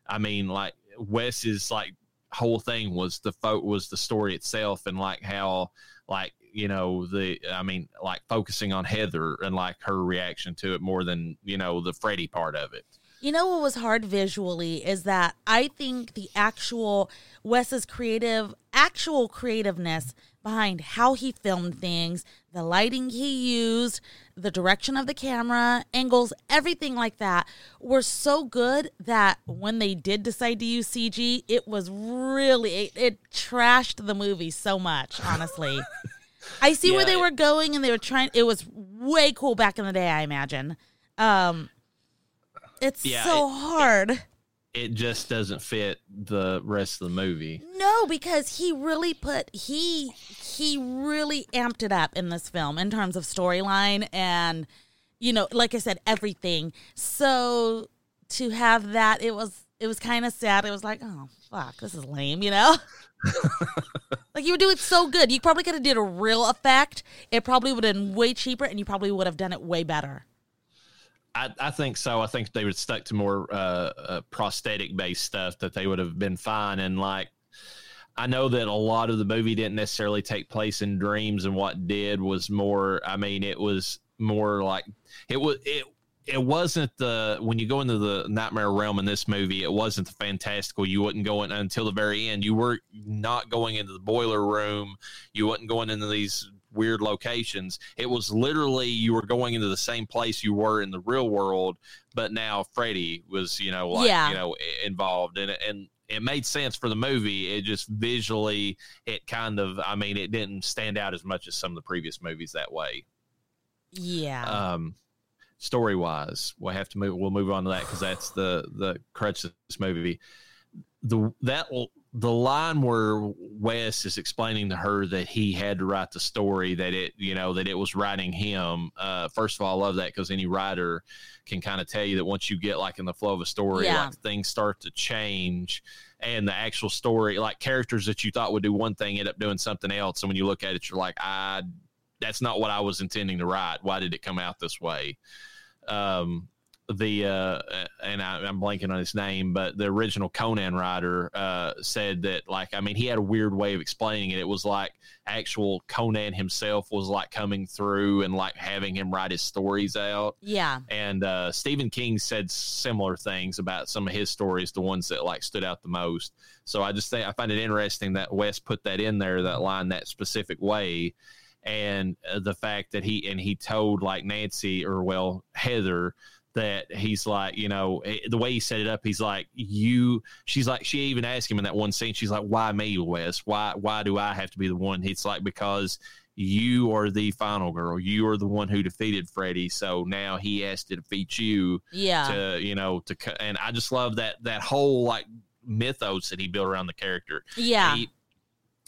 I mean, like Wes's like whole thing was the fo- was the story itself, and like how like you know the i mean like focusing on heather and like her reaction to it more than you know the freddy part of it You know what was hard visually is that I think the actual Wes's creative, actual creativeness behind how he filmed things, the lighting he used, the direction of the camera, angles, everything like that were so good that when they did decide to use CG, it was really, it, it trashed the movie so much, honestly. I see where they it- were going and they were trying, it was way cool back in the day, I imagine. Um, it's Yeah, so it- hard. it just doesn't fit the rest of the movie no, because he really put he he really amped it up in this film in terms of storyline and you know, like I said, everything. So to have that, it was it was kind of sad. It was like, oh fuck, this is lame, you know. like you were doing so good. You probably could have did a real effect. It probably would have been way cheaper, and you probably would have done it way better. I, I think so. I think they would stuck to more uh, uh, prosthetic based stuff that they would have been fine. And like, I know that a lot of the movie didn't necessarily take place in dreams, and what did was more. I mean, it was more like it was it. It wasn't the when you go into the nightmare realm in this movie. It wasn't the fantastical. You wouldn't go in until the very end. You were not going into the boiler room. You wasn't going into these weird locations. It was literally you were going into the same place you were in the real world, but now Freddy was, you know, like Yeah. you know, involved in it and it made sense for the movie. It just visually it kind of I mean, it didn't stand out as much as some of the previous movies that way. Yeah. Um story wise, we'll have to move we'll move on to that because that's the the crutch of this movie. The that the line where Wes is explaining to her that he had to write the story that it you know that it was writing him. Uh, first of all, I love that because any writer can kind of tell you that once you get like in the flow of a story, Yeah. like things start to change. And the actual story, like characters that you thought would do one thing, end up doing something else. And when you look at it, you're like, I, that's not what I was intending to write. Why did it come out this way? Um, the uh, and I, I'm blanking on his name, but the original Conan writer uh, said that like I mean he had a weird way of explaining it. It was like actual Conan himself was like coming through and like having him write his stories out. yeah. And uh, Stephen King said similar things about some of his stories, the ones that like stood out the most. So I just think I find it interesting that Wes put that in there, that line that specific way, and uh, the fact that he and he told like Nancy or well Heather that he's like you know eh, the way he set it up he's like you she's like she even asked him in that one scene she's like why me wes why why do i have to be the one it's like because you are the final girl you are the one who defeated freddy so now he has to defeat you Yeah. to you know to and i just love that that whole like mythos that he built around the character yeah. he,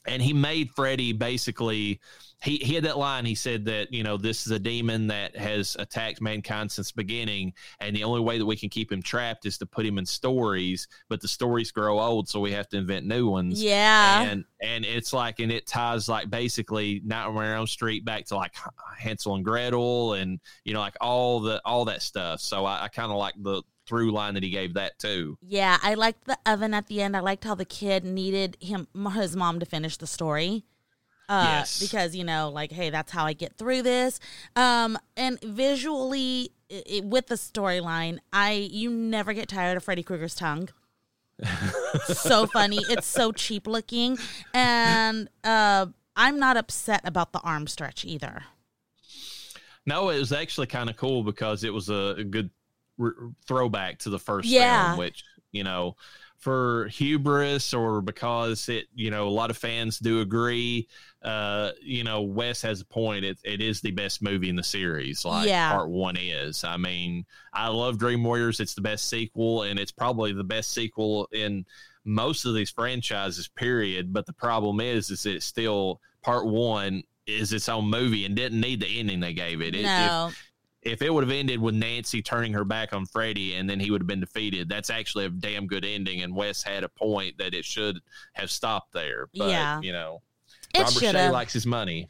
and he made Freddy basically. He, he had that line. He said that you know this is a demon that has attacked mankind since the beginning, and the only way that we can keep him trapped is to put him in stories. But the stories grow old, so we have to invent new ones. yeah. And and it's like and it ties like basically Nightmare on Elm Street back to like Hansel and Gretel and you know like all the all that stuff. So I, I kind of like the through line that he gave that too. Yeah, I liked the oven at the end. I liked how the kid needed him his mom to finish the story. Uh, Yes. because you know, like, hey, that's how I get through this. Um, and visually, i i with the storyline, I you never get tired of Freddy Krueger's tongue. so funny. It's so cheap looking, and uh, I'm not upset about the arm stretch either. No, it was actually kind of cool because it was a, good r- throwback to the first Yeah. film, which you know, for hubris or because it, you know, a lot of fans do agree. Uh, you know, Wes has a point. It, it is the best movie in the series. Like Yeah. part one is. I mean, I love Dream Warriors. It's the best sequel, and it's probably the best sequel in most of these franchises. Period. But the problem is, is it's still part one is its own movie and didn't need the ending they gave it. It- no, If, if it would have ended with Nancy turning her back on Freddy and then he would have been defeated, that's actually a damn good ending. And Wes had a point that it should have stopped there. But, Yeah. you know, it Robert Shaye likes his money.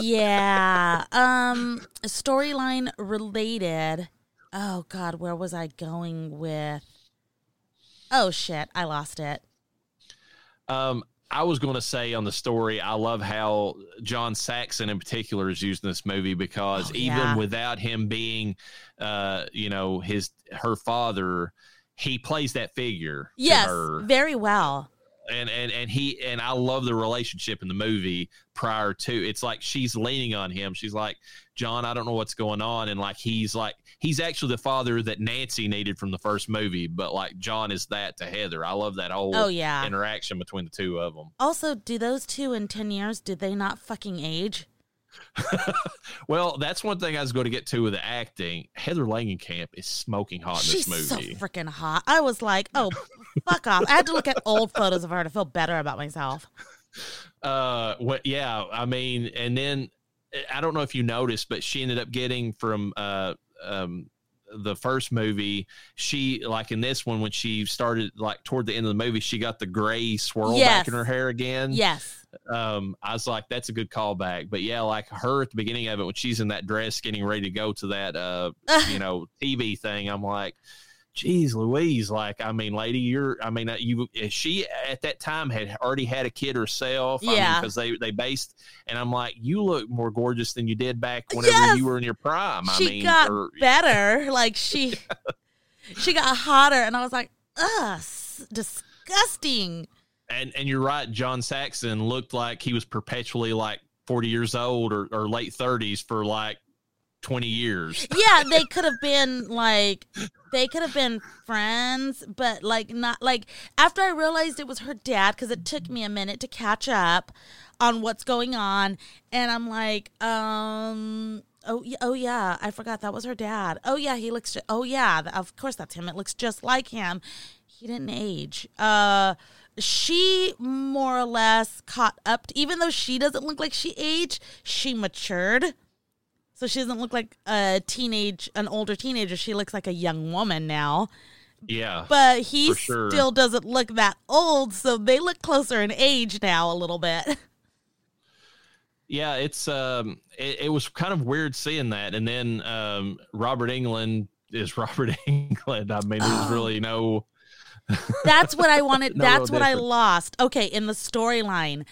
yeah. Um storyline related. Oh god, where was I going with Oh shit, I lost it. Um, I was going to say on the story, I love how John Saxon in particular is used in this movie because Oh, even yeah. without him being, uh, you know, his her father, he plays that figure. Yes, very well. And and and he and I love the relationship in the movie prior to it's like she's leaning on him. She's like, John, I don't know what's going on, and like he's like he's actually the father that Nancy needed from the first movie, but like John is that to Heather. I love that whole Oh yeah. interaction between the two of them. Also, do those two in 10 years did they not fucking age? Well, that's one thing I was going to get to with the acting. Heather Langenkamp is smoking hot in She's this so movie. freaking hot. I was like, "Oh, fuck off." I had to look at old photos of her to feel better about myself. uh what yeah i mean and then i don't know if you noticed but she ended up getting from uh um the first movie she like in this one when she started like toward the end of the movie she got the gray swirl Yes. back in her hair again Yes. um i was like that's a good callback but yeah like her at the beginning of it when she's in that dress getting ready to go to that uh you know tv thing i'm like Jeez Louise, like I mean, lady, you're I mean, uh, you eh, she at that time had already had a kid herself. Yeah. because they they based, and I'm like, you look more gorgeous than you did back uh, whenever Yes. you were in your prime. I she mean, got er, or- better. Like she she got hotter and I was like, "Ugh, disgusting." and and you're right. John Saxon looked like he was perpetually like 40 years old or, or late 30s for like 20 years. Yeah, they could have been like they could have been friends, but like not like after I realized it was her dad cuz it took me a minute to catch up on what's going on and I'm like, um Oh, yeah, oh yeah, I forgot that was her dad. Oh yeah, he looks. Oh yeah, of course that's him. It looks just like him. He didn't age. Uh, she more or less caught up. To, even though she doesn't look like she aged, she matured. So she doesn't look like a teenage, an older teenager. She looks like a young woman now. Yeah. But he sure. still doesn't look that old. So they look closer in age now a little bit. Yeah, it's um, it, it was kind of weird seeing that, and then um, Robert Englund is Robert Englund. I mean, there's Oh. really no. That's what I wanted. No that's what I lost. Okay, in the storyline.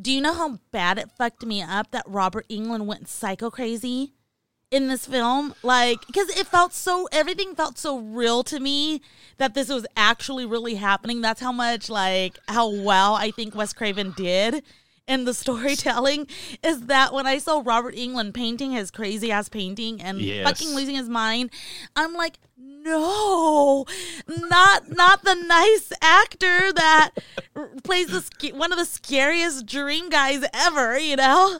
Do you know how bad it fucked me up that Robert Englund went psycho crazy in this film? Like, because it felt so, everything felt so real to me that this was actually really happening. That's how much, like, how well I think Wes Craven did in the storytelling is that when I saw Robert Englund painting his crazy ass painting and Yes. fucking losing his mind, I'm like, no, not not the nice actor that plays the one of the scariest dream guys ever. You know?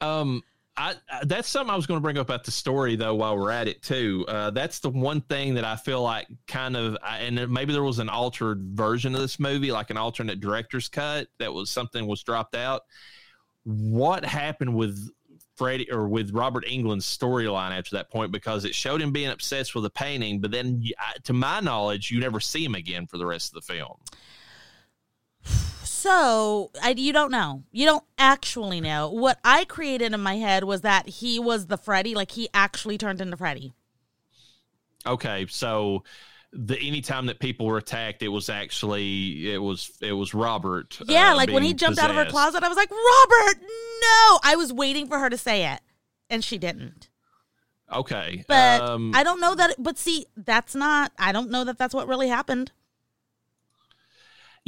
Um, I, that's something I was going to bring up at the story though. While we're at it too, uh, that's the one thing that I feel like kind of, I, and maybe there was an altered version of this movie, like an alternate director's cut that was something was dropped out. What happened with Freddy or with Robert Englund's storyline after that point? Because it showed him being obsessed with the painting, but then, to my knowledge, you never see him again for the rest of the film. So I, you don't know. You don't actually know. What I created in my head was that he was the Freddy, like he actually turned into Freddy. Okay, so the anytime that people were attacked, it was actually it was it was Robert. Yeah, uh, like when he jumped out of her closet, I was like, Robert, no! I was waiting for her to say it, and she didn't. Okay, But um, I don't know that. But see, that's not. I don't know that that's what really happened.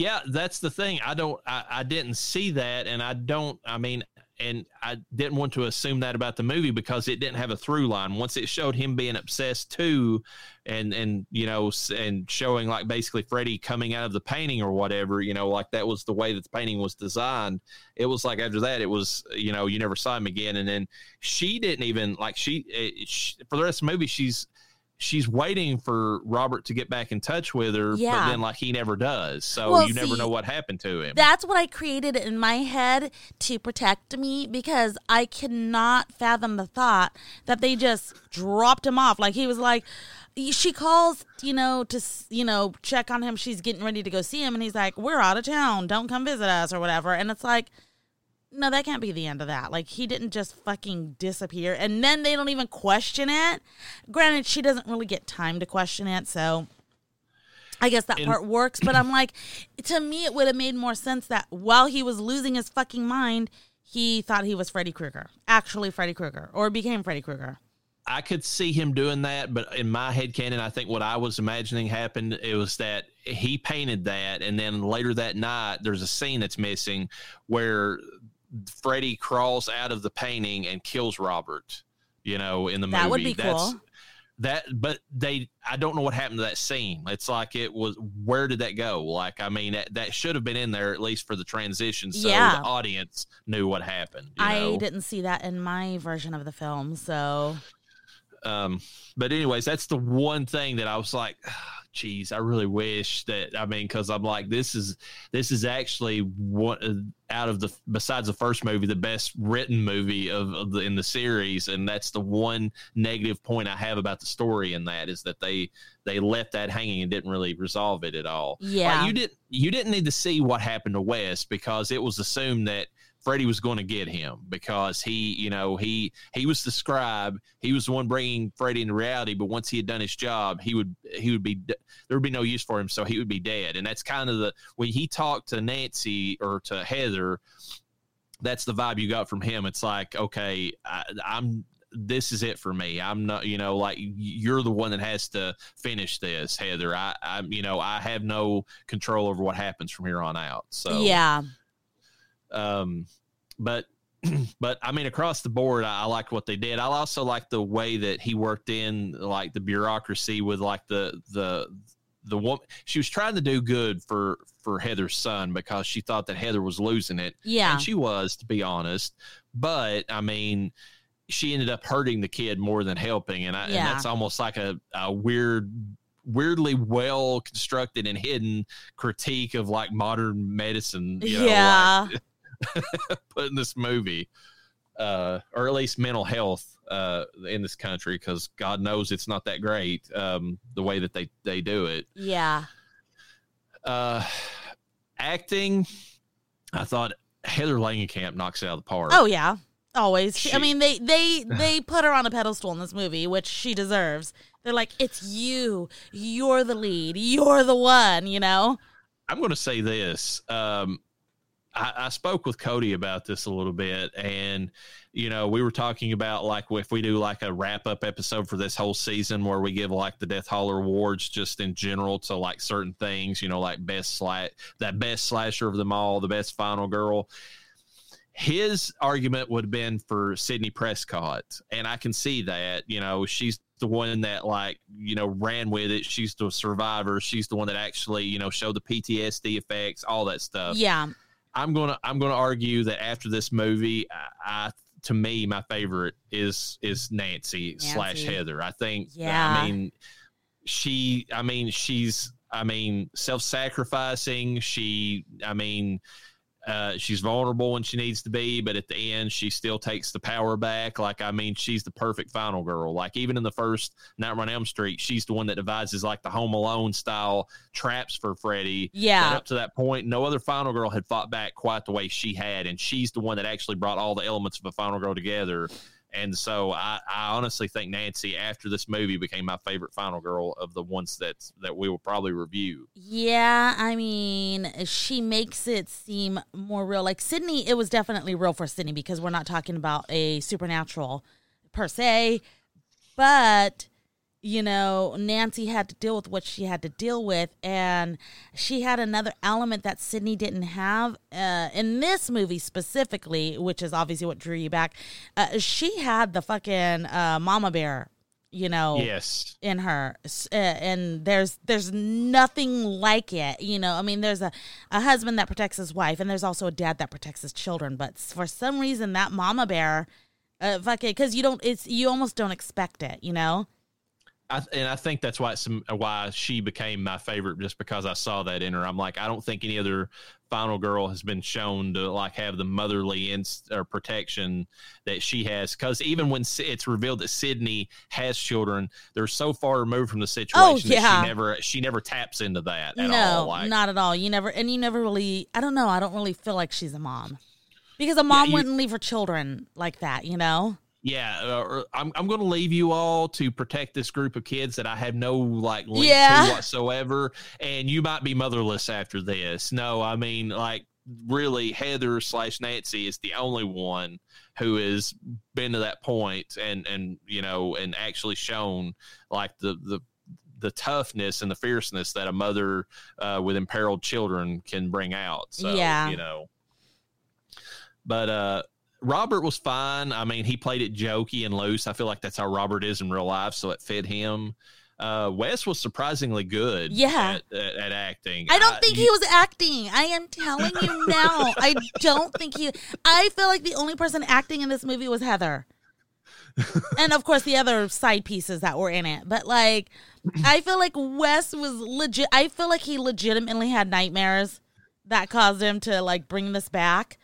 Yeah, that's the thing. I don't. I, I didn't see that, and I don't. I mean, and I didn't want to assume that about the movie because it didn't have a through line. Once it showed him being obsessed too, and and you know, and showing like basically Freddy coming out of the painting or whatever, you know, like that was the way that the painting was designed. It was like after that, it was you know, you never saw him again, and then she didn't even like she, eh, she for the rest of the movie, she's. She's waiting for Robert to get back in touch with her, Yeah. but then like he never does. So Well, you never see, know what happened to him. That's what I created in my head to protect me because I cannot fathom the thought that they just dropped him off. Like he was like, she calls, you know, to you know check on him. She's getting ready to go see him, and he's like, "We're out of town. Don't come visit us or whatever." And it's like. No, that can't be the end of that. Like he didn't just fucking disappear and then they don't even question it. Granted, she doesn't really get time to question it, so I guess that And- part works, but I'm like, to me, it would have made more sense that while he was losing his fucking mind, he thought he was Freddy Krueger, actually Freddy Krueger, or became Freddy Krueger. I could see him doing that, but in my head canon, I think what I was imagining happened it was that he painted that, and then later that night, there's a scene that's missing where Freddy crawls out of the painting and kills Robert. You know, in the movie, That would be That's- cool. That, but they, I don't know what happened to that scene. It's like it was. Where did that go? Like, I mean, that, that should have been in there at least for the transition, so Yeah. the audience knew what happened. you I know? didn't see that in my version of the film, so um but anyways that's the one thing that i was like geez i really wish that i mean because i'm like this is this is actually one out of the besides the first movie the best written movie of, of the in the series and that's the one negative point i have about the story in that is that they they left that hanging and didn't really resolve it at all Yeah. like you didn't you didn't need to see what happened to west because it was assumed that Freddy was going to get him because he, you know, he he was the scribe. He was the one bringing Freddy into reality. But once he had done his job, he would he would be there would be no use for him, so he would be dead. And that's kind of the when he talked to Nancy or to Heather, that's the vibe you got from him. It's like, okay, I, I'm this is it for me. I'm not, you know, like you're the one that has to finish this, Heather. I, I'm, you know, I have no control over what happens from here on out. So yeah. Um, but but I mean, across the board, I, I liked what they did. I also like the way that he worked in like the bureaucracy with like the the the woman. She was trying to do good for for Heather's son because she thought that Heather was losing it, Yeah. and she was, to be honest. But I mean. She ended up hurting the kid more than helping, and, I, and that's almost like a, a weird weirdly well constructed and hidden critique of like modern medicine. You know, like- yeah. put in this movie, uh, or at least mental health uh, in this country, because God knows it's not that great um, the way that they they do it. yeah. Uh, acting, I thought Heather Langenkamp knocks it out of the park. Oh yeah. Always. She- I mean, they they they put her on a pedestal in this movie, which she deserves. They're like, "It's you. You're the lead. You're the one." You know. I'm going to say this. Um, I, I spoke with Cody about this a little bit, and you know, we were talking about like if we do like a wrap up episode for this whole season where we give like the Death Holler awards just in general to like certain things, you know, like best slat that best slasher of them all, the best final girl. His argument would have been for Sidney Prescott, and I can see that. You know, she's the one that like you know ran with it. She's the survivor. She's the one that actually you know showed the PTSD effects, all that stuff. Yeah. I'm gonna I'm gonna argue that after this movie, I, I to me my favorite is is Nancy, slash Heather. I think. Yeah. I mean, she. I mean, she's. I mean, self sacrificing. She. I mean. Uh, she's vulnerable when she needs to be, but at the end, she still takes the power back. Like, I mean, she's the perfect final girl. Like, even in the first Nightmare on Elm Street, she's the one that devises like the Home Alone style traps for Freddy. And Yeah. up to that point, no other final girl had fought back quite the way she had, and she's the one that actually brought all the elements of a final girl together. And so I, I honestly think Nancy, after this movie, became my favorite final girl of the ones that that we will probably review. Yeah, I mean, she makes it seem more real. Like Sidney, it was definitely real for Sidney because we're not talking about a supernatural per se, but you know, Nancy had to deal with what she had to deal with, and she had another element that Sidney didn't have uh, in this movie specifically, which is obviously what drew you back. Uh, she had the fucking uh, mama bear, you know, Yes. in her, uh, and there's there's nothing like it. You know, I mean, there's a a husband that protects his wife, and there's also a dad that protects his children. But for some reason, that mama bear, uh, fuck it, because you don't, it's you almost don't expect it. You know. I, and I think that's why some, why she became my favorite, just because I saw that in her. I'm like, I don't think any other final girl has been shown to like have the motherly inst- or protection that she has. Because even when it's revealed that Sidney has children, they're so far removed from the situation Oh, that yeah. she never she never taps into that at no, all. Like, not at all. You never, and you never really. I don't know. I don't really feel like she's a mom because a mom you- wouldn't leave her children like that. You know. Yeah, uh, I'm I'm going to leave you all to protect this group of kids that I have no like link Yeah. to whatsoever, and you might be motherless after this. No, I mean like really, Heather slash Nancy is the only one who has been to that point and and you know and actually shown like the the the toughness and the fierceness that a mother uh, with imperiled children can bring out. So, Yeah. you know. But uh Robert was fine. I mean, he played it jokey and loose. I feel like that's how Robert is in real life, so it fit him. Uh, Wes was surprisingly good. Yeah. at, at, at acting. I don't I- think he was acting. I am telling you now. I don't think he. I feel like the only person acting in this movie was Heather, and of course the other side pieces that were in it. But like, I feel like Wes was legit. I feel like he legitimately had nightmares that caused him to like bring this back.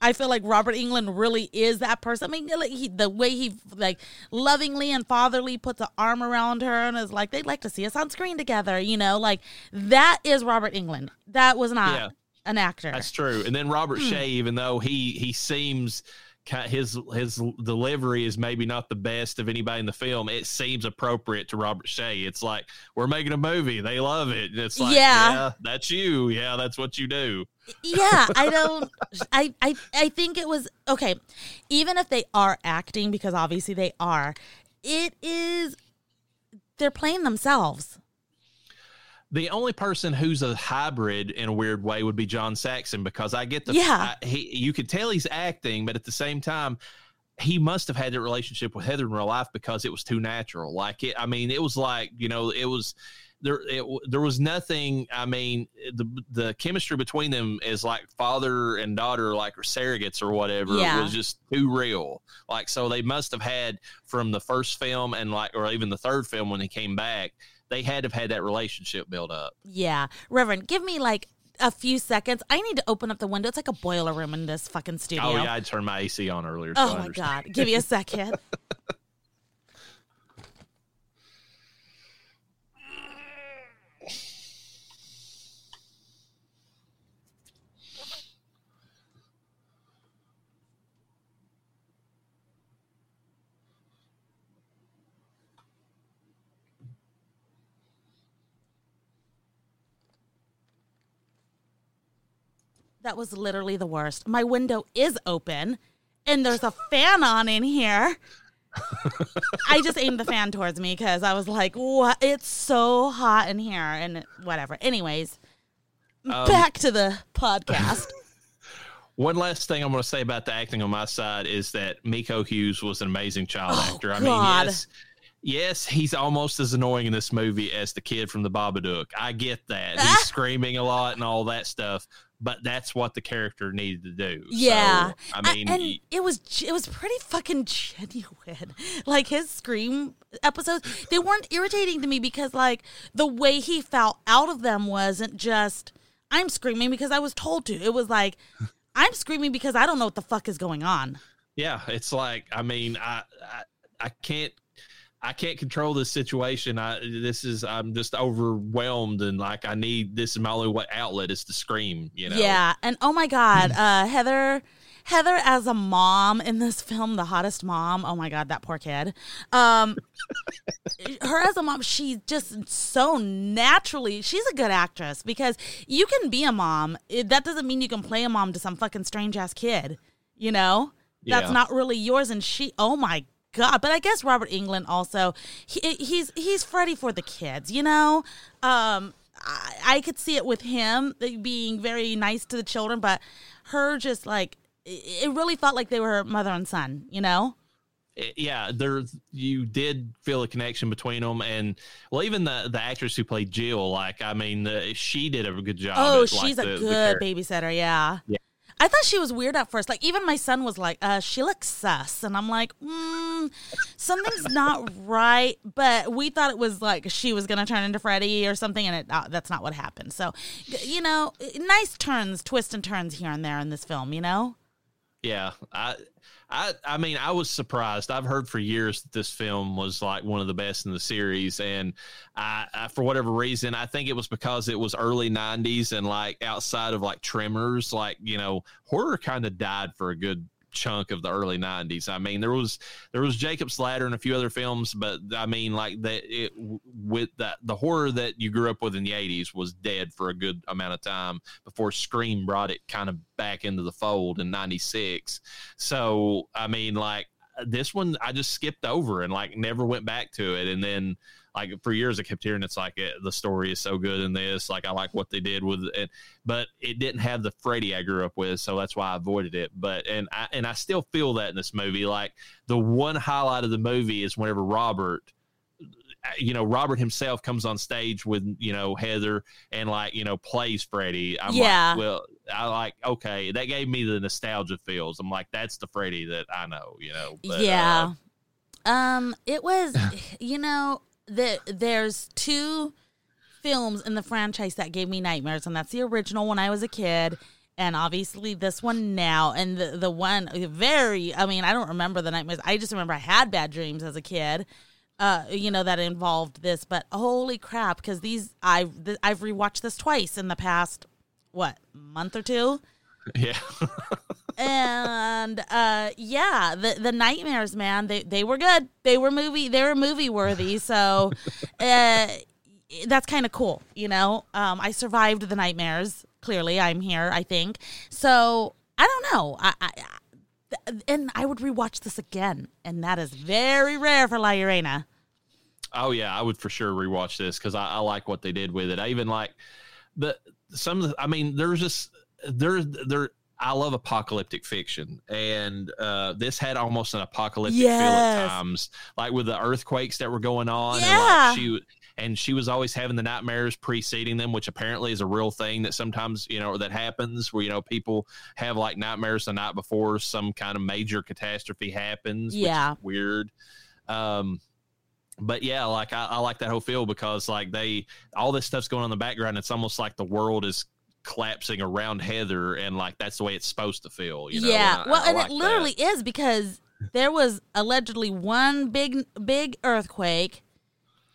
I feel like Robert Englund really is that person. I mean, like he, the way he like lovingly and fatherly puts an arm around her and is like, they'd like to see us on screen together. You know, like that is Robert Englund. That was not Yeah. an actor. That's true. And then Robert Hmm. Shaye, even though he he seems his his delivery is maybe not the best of anybody in the film, it seems appropriate to Robert Shaye. It's like we're making a movie; they love it. It's like, Yeah. yeah, that's you. Yeah, that's what you do. yeah, I don't. I, I I think it was okay. Even if they are acting, because obviously they are, it is they're playing themselves. The only person who's a hybrid in a weird way would be John Saxon because I get the Yeah. I, he you could tell he's acting, but at the same time, he must have had that relationship with Heather in real life because it was too natural. Like it, I mean, it was like you know, it was there. It, there was nothing. I mean, the the chemistry between them is like father and daughter, like or surrogates or whatever. Yeah. was just too real. Like so, they must have had from the first film and like, or even the third film when he came back. They had to have had that relationship built up. Yeah, Reverend, give me like a few seconds. I need to open up the window. It's like a boiler room in this fucking oh, studio. Oh yeah, I turned my AC on earlier. So Oh my god! Give me a second. That was literally the worst. My window is open and there's a fan on in here. I just aimed the fan towards me because I was like, what? It's so hot in here and whatever. Anyways, um, back to the podcast. One last thing I'm going to say about the acting on my side is that Miko Hughes was an amazing child Oh, actor. I God. mean, yes, yes, he's almost as annoying in this movie as the kid from the Babadook. I get that he's ah. screaming a lot and all that stuff, but that's what the character needed to do. Yeah, So, I mean, and it was it was pretty fucking genuine. Like his scream episodes, they weren't irritating to me because like the way he fell out of them wasn't just I'm screaming because I was told to. It was like I'm screaming because I don't know what the fuck is going on. yeah, it's like I mean, I, I I can't I can't control this situation. I this is I'm just overwhelmed and like I need this is my only what outlet is to scream. You know. Yeah, and oh my god, uh, Heather Heather as a mom in this film, the hottest mom. Oh my god, that poor kid. Um, her as a mom, she's just so naturally. She's a good actress because you can be a mom. It, that doesn't mean you can play a mom to some fucking strange ass kid. You know, that's Yeah. not really yours. And she, oh my god. But I guess Robert Englund also. He, he's he's Freddy for the kids. You know. Um, I, I could see it with him being very nice to the children, but her just like it really felt like they were mother and son, you know? yeah, there you did feel a connection between them, and well, even the the actress who played Jill, like I mean, uh, she did a good job. Oh, at, like, she's a the- the good char- babysitter, yeah. Yeah. I thought she was weird at first. Like even my son was like, uh, she looks sus. And I'm like, mm, something's not right. But we thought it was like she was to turn into Freddy or something. And it, uh, that's not what happened. So, you know, nice turns, twists and turns here and there in this film, you know? Yeah, I, I, I mean, I was surprised. I've heard for years that this film was like one of the best in the series, and I, I for whatever reason, I think it was because it was early '90s and like outside of like Tremors, like you know, horror kind of died for a good chunk of the early 90s i mean there was there was jacob's ladder and a few other films but i mean like that it with that the horror that you grew up with in the 80s was dead for a good amount of time before scream brought it kind of back into the fold in 96 so i mean like this one i just skipped over and like never went back to it. And then like for years I kept hearing it's like eh, the story is so good in this. Like I like what they did with it. But it didn't have the Freddy I grew up with so that's why I avoided it. But and I and I still feel that in this movie. Like the one highlight of the movie is whenever Robert you know Robert himself comes on stage with you know Heather and like you know plays Freddy I'm Yeah. like well I like okay that gave me the nostalgia feels I'm like that's the Freddy that I know you know But, uh, yeah. um, it was, you know, the, there's two films in the franchise that gave me nightmares, and that's the original when I was a kid, and obviously this one now, and the the one very. I mean, I don't remember the nightmares. I just remember I had bad dreams as a kid. Uh, you know that involved this, but holy crap! Because these, I've th- I've rewatched this twice in the past, what month or two? Yeah. And uh yeah the the nightmares man they they were good. They were movie they were movie worthy so uh that's kind of cool you know? Um i survived the nightmares clearly i'm here i think. So i don't know. I i I- and I would rewatch this again, and that is very rare for La llareyna. Oh yeah, I would for sure rewatch this because I, I like what they did with it. I even like the some. Of the, I mean, there's just there there. I love apocalyptic fiction, and uh, this had almost an apocalyptic feel at times, like with the earthquakes that were going on. Yeah. And like she and she was always having the nightmares preceding them, which apparently is a real thing that sometimes you know that happens, where you know people have like nightmares the night before some kind of major catastrophe happens. which is Yeah. weird. Um, but yeah, like I, I like that whole feel because like they all this stuff's going on in the background. It's almost like the world is collapsing around Heather, and like that's the way it's supposed to feel. You know? yeah, I- well, I and like it literally is because there was allegedly one big big earthquake,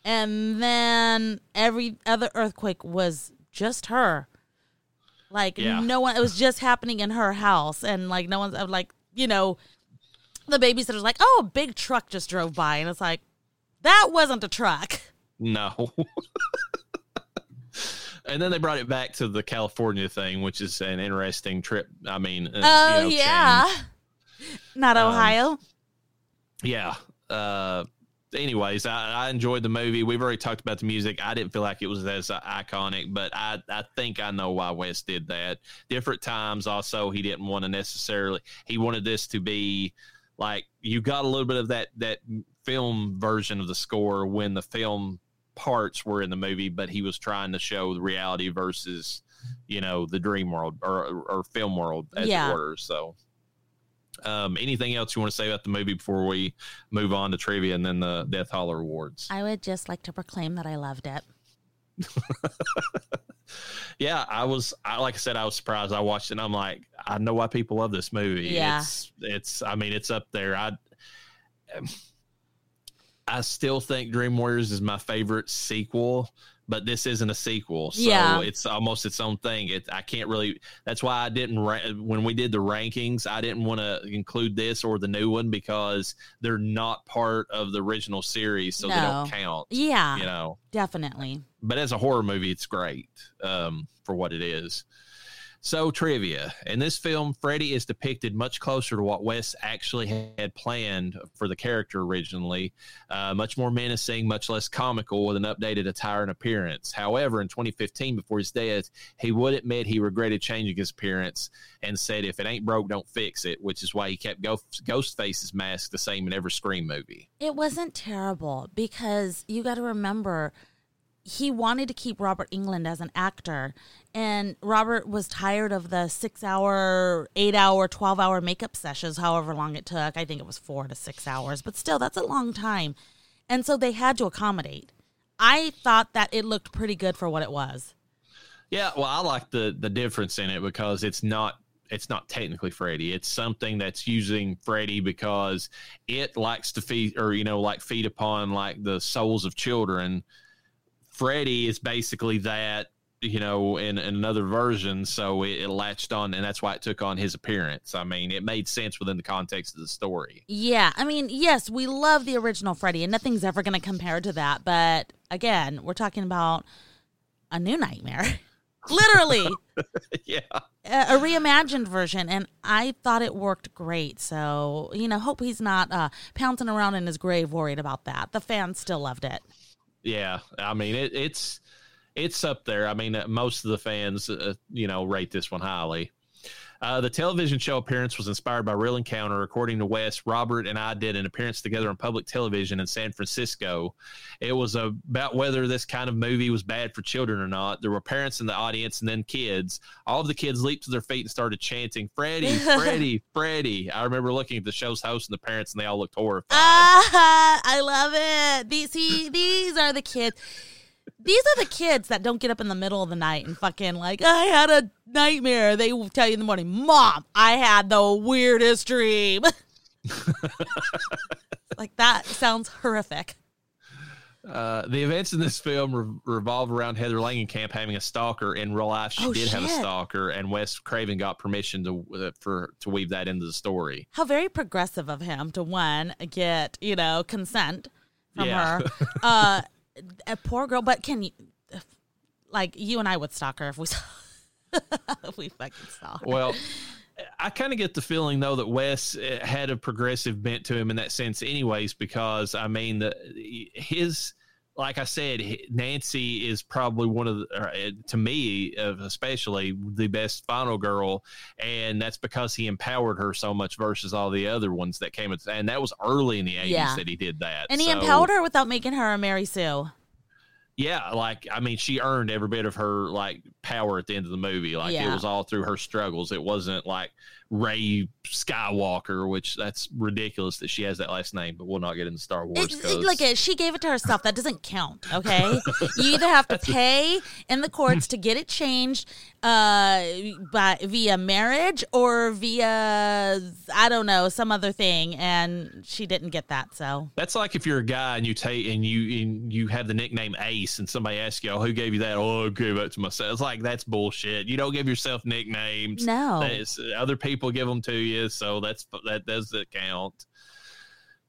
and then every other earthquake was just her. Like Yeah. no one, it was just happening in her house, and like no one's like you know, the babysitter's like, oh, a big truck just drove by, and it's like that wasn't a truck. no. And then they brought it back to the California thing, which is an interesting trip. I mean, uh, Oh you know, yeah, change. not Um, Ohio. yeah. Uh, anyways, I, I enjoyed the movie. We've already talked about the music. I didn't feel like it was as uh, iconic, but I, I think I know why Wes did that. Different times, also, he didn't want to necessarily. He wanted this to be like you got a little bit of that that film version of the score when the film parts were in the movie, but he was trying to show the reality versus you know the dream world or or film world as Yeah. it were. So. Um, anything else you want to say about the movie before we move on to trivia and then the Death Holler Awards? I would just like to proclaim that I loved it. Yeah, I was. I like I said, I was surprised. I watched it. and I'm like, I know why people love this movie. Yeah. It's. It's. I mean, it's up there. I. I still think Dream Warriors is my favorite sequel, but this isn't a sequel, so Yeah. it's almost its own thing. It I can't really. That's why I didn't when we did the rankings. I didn't want to include this or the new one because they're not part of the original series, so they don't count. Yeah, You know, definitely. but as a horror movie, it's great um, for what it is. So, trivia. In this film, Freddy is depicted much closer to what Wes actually had planned for the character originally. Uh, much more menacing, much less comical, with an updated attire and appearance. However, in 2015, before his death, he would admit he regretted changing his appearance and said, if it ain't broke, don't fix it, which is why he kept Ghost- Ghostface's mask the same in every Scream movie. It wasn't terrible because you got to remember he wanted to keep Robert Englund as an actor, and Robert was tired of the six hour, eight hour, 12 hour makeup sessions, however long it took. I think it was four to six hours, but still, that's a long time. And so they had to accommodate. I thought that it looked pretty good for what it was. Yeah, well, I like the the difference in it because it's not it's not technically Freddy. It's something that's using Freddy because it likes to feed or you know like feed upon like the souls of children. Freddy is basically that you know in, in another version, so it, it latched on, and that's why it took on his appearance. I mean, it made sense within the context of the story. Yeah, I mean, yes, we love the original Freddy, and nothing's ever going to compare to that. But again, we're talking about a new nightmare, literally yeah, a, a reimagined version, and I thought it worked great. So you know, hope he's not uh, pouncing around in his grave worried about that. The fans still loved it. Yeah, I mean it, it's it's up there. I mean, uh, most of the fans, uh, you know, rate this one highly. Uh, the television show appearance was inspired by real encounter. According to Wes, Robert and I did an appearance together on public television in San Francisco. It was about whether this kind of movie was bad for children or not. There were parents in the audience and then kids. All of the kids leaped to their feet and started chanting, Freddy, Freddy, Freddy. I remember looking at the show's host and the parents, and they all looked horrified. Ah, I love it. These see, these are the kids. These are the kids that don't get up in the middle of the night and fucking like, I had a nightmare. They will tell you in the morning, Mom, I had the weirdest dream. like that sounds horrific. Uh, the events in this film re- revolve around Heather Langenkamp having a stalker. In real life, she Oh, did have a stalker, and Wes Craven got permission to uh, for to weave that into the story. How very progressive of him to one get you know consent from Yeah. her. Uh, a poor girl, but can you? Like you and I would stalk her if we saw. if we fucking saw her. Well, I kind of get the feeling though that Wes uh, had a progressive bent to him in that sense, anyways, because I mean the his. Like I said, Nancy is probably one of the, uh, to me, especially the best final girl, and that's because he empowered her so much versus all the other ones that came. And that was early in the eighties Yeah. that he did that. And he So- empowered her without making her a Mary Sue. Yeah, like I mean, she earned every bit of her like power at the end of the movie. Like it was all through her struggles. It wasn't like Rey Skywalker, which that's ridiculous that she has that last name. But we'll not get into Star Wars. It, it, like it, she gave it to herself. That doesn't count. Okay, you either have to pay in the courts to get it changed uh, by via marriage or via I don't know some other thing, and she didn't get that. So that's like if you're a guy and you take and you and you have the nickname Ace, and somebody asks you, "Oh, who gave you that?" Oh, I gave that to myself. It's like that's bullshit. You don't give yourself nicknames. No. That's- other people give them to you, so that's that doesn't count.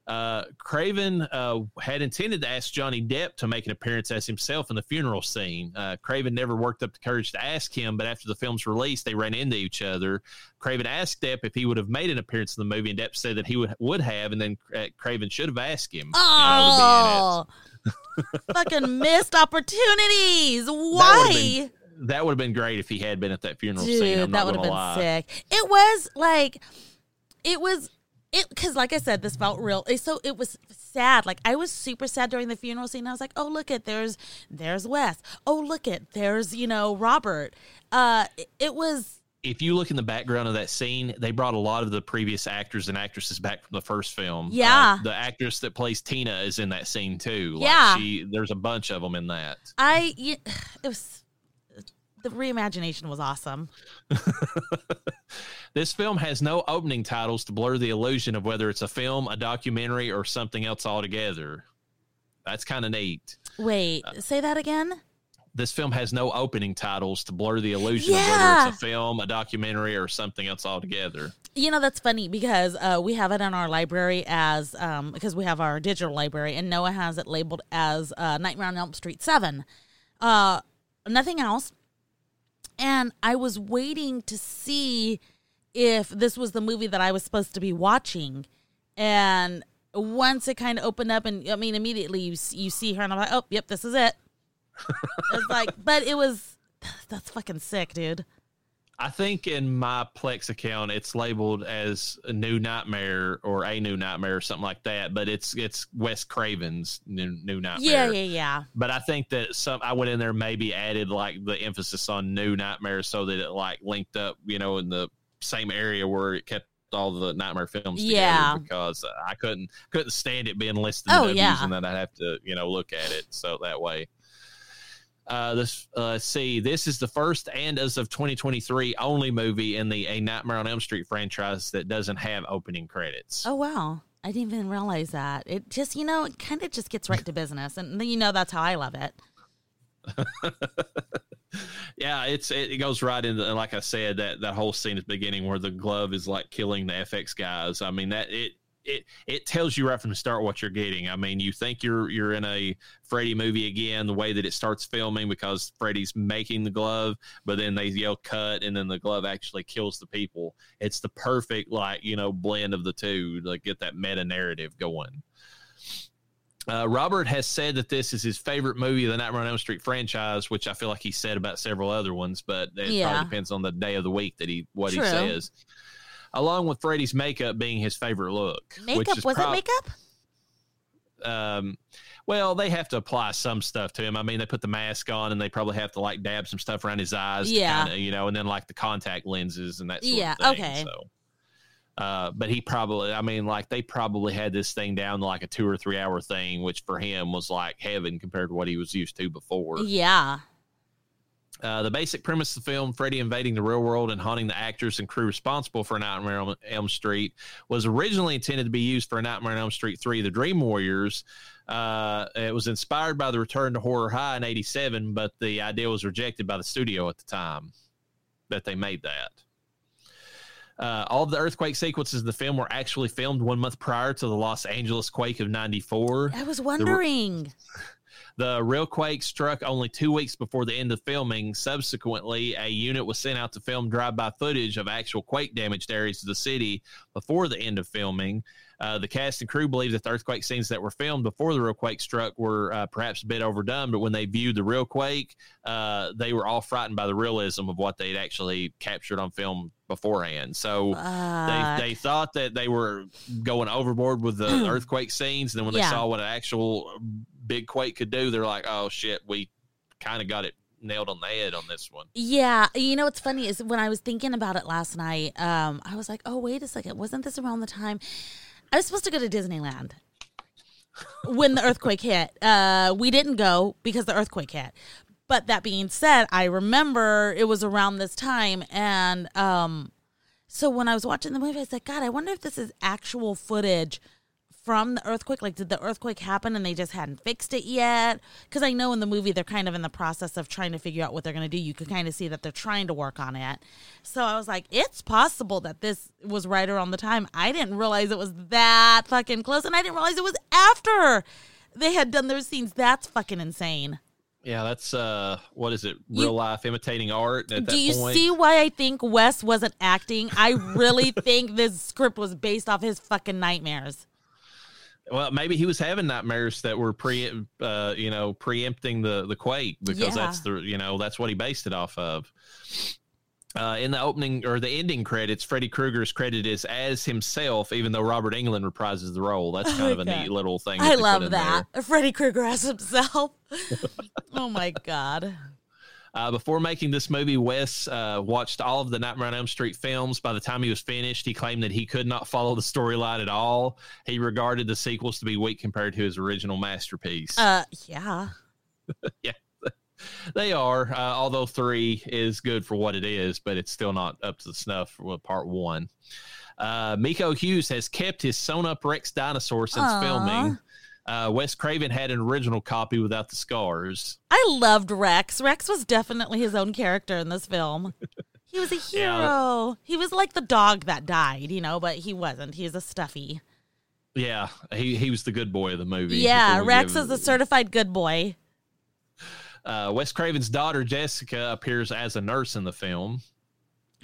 Uh, Craven uh, had intended to ask Johnny Depp to make an appearance as himself in the funeral scene. Uh, Craven never worked up the courage to ask him, but after the film's release, they ran into each other. Craven asked Depp if he would have made an appearance in the movie, and Depp said that he would would have, and then uh, Craven should have asked him. you know, to be in it. oh, fucking missed opportunities. Why? That would have been great if he had been at that funeral scene. I'm that would have been lie. sick. It was like, it was it because, like I said, this felt real. It- So it was sad. Like I was super sad during the funeral scene. I was like, oh look at there's there's Wes. Oh look at there's you know Robert. Uh, it, it was If you look in the background of that scene, they brought a lot of the previous actors and actresses back from the first film. Yeah. Uh, the actress that plays Tina is in that scene too. Like, Yeah. she, there's a bunch of them in that. I it was the reimagination was awesome. This film has no opening titles to blur the illusion of whether it's a film, a documentary, or something else altogether. That's kind of neat. Wait, say that again. This film has no opening titles to blur the illusion of Yeah. whether it's a film, a documentary, or something else altogether. You know that's funny because uh, we have it in our library as um, because we have our digital library, and Noah has it labeled as uh, Nightmare on Elm Street Seven. Uh, nothing else. And I was waiting to see if this was the movie that I was supposed to be watching, and once it kind of opened up, and I mean immediately you you see her, and I'm like, oh, yep, this is it. it's like, but it was that's fucking sick, dude. I think in my Plex account, it's labeled as a new nightmare or a new nightmare or something like that. But it's it's Wes Craven's new new nightmare. Yeah, yeah, yeah. But I think that some I went in there maybe added like the emphasis on new nightmare so that it like linked up, you know, in the same area where it kept all the nightmare films together Yeah. because I couldn't couldn't stand it being listed Oh, yeah. and then I'd have to you know look at it so that way. Uh, this uh, let's see. This is the first and as of 2023 only movie in the A Nightmare on Elm Street franchise that doesn't have opening credits. Oh wow. I didn't even realize that. It just, you know, it kind of just gets right to business. And you know that's how I love it. Yeah, it's it, it goes right into like I said that that whole scene at the beginning where the glove is like killing the FX guys. I mean that it it it tells you right from the start what you're getting. I mean, you think you're you're in a Freddy movie again, the way that it starts filming because Freddy's making the glove, but then they yell cut and then the glove actually kills the people. It's the perfect like, you know, blend of the two to get that meta narrative going. Uh, Robert has said that this is his favorite movie of the Nightmare on Elm Street franchise, which I feel like he said about several other ones, but it Yeah. probably depends on the day of the week that he what True. he says. Along with Freddy's makeup being his favorite look, Makeup, was prob- it makeup? um well they have to apply some stuff to him i mean they put the mask on and they probably have to like dab some stuff around his eyes Yeah. kinda, you know and then like the contact lenses and that sort Yeah, thing okay. so uh, but he probably, I mean, like they probably had this thing down to like a two or three hour thing, which for him was like heaven compared to what he was used to before. Yeah. Uh, the basic premise of the film, Freddy invading the real world and haunting the actors and crew responsible for Nightmare on Elm Street, was originally intended to be used for Nightmare on Elm Street 3, The Dream Warriors. Uh, it was inspired by the Return to Horror High in 87, but the idea was rejected by the studio at the time that they made that. Uh, all of the earthquake sequences in the film were actually filmed one month prior to the Los Angeles quake of 94. I was wondering. The real quake struck only two weeks before the end of filming. Subsequently, a unit was sent out to film drive-by footage of actual quake-damaged areas of the city before the end of filming. Uh, the cast and crew believe that the earthquake scenes that were filmed before the real quake struck were uh, perhaps a bit overdone, but when they viewed the real quake, uh, they were all frightened by the realism of what they'd actually captured on film beforehand. So they, they thought that they were going overboard with the earthquake scenes. And then when Yeah. they saw what an actual big quake could do, they're like, oh shit, we kind of got it nailed on the head on this one. Yeah, you know what's funny is when I was thinking about it last night, um, I was like, "Oh, wait a second, wasn't this around the time I was supposed to go to Disneyland when the earthquake hit?" Uh, we didn't go because the earthquake hit. But that being said, I remember it was around this time, and um, so when I was watching the movie, I like, "God, I wonder if this is actual footage." From the earthquake, like did the earthquake happen and they just hadn't fixed it yet? Because I know in the movie they're kind of in the process of trying to figure out what they're going to do. You can kind of see that they're trying to work on it. So I was like, it's possible that this was right around the time. I didn't realize it was that fucking close, and I didn't realize it was after they had done their scenes. That's fucking insane. Yeah, that's uh, what is it? You- Real life imitating art. At Do you point. see why I think Wes wasn't acting? I really think this script was based off his fucking nightmares. Well, maybe he was having nightmares that were pre, uh, you know, preempting the the quake because Yeah. that's the, you know, that's what he based it off of. Uh, in the opening or the ending credits, Freddy Krueger is credited as, himself, even though Robert Englund reprises the role. That's Oh kind of a God. neat little thing. I love that. there. Freddy Krueger as himself. oh my god. Uh, before making this movie, Wes uh, watched all of the Nightmare on Elm Street films. By the time he was finished, he claimed that he could not follow the storyline at all. He regarded the sequels to be weak compared to his original masterpiece. Uh yeah. Yeah. They are, uh, although three is good for what it is, but it's still not up to the snuff for part one. Uh, Miko Hughes has kept his sewn up Rex dinosaur since Aw. filming. Uh, Wes Craven had an original copy without the scars. I loved Rex. Rex was definitely his own character in this film. He was a Yeah. hero. He was like the dog that died, you know, but he wasn't. He was a stuffy. Yeah, he he was the good boy of the movie. Yeah, Rex is a certified good boy. Uh, Wes Craven's daughter Jessica appears as a nurse in the film.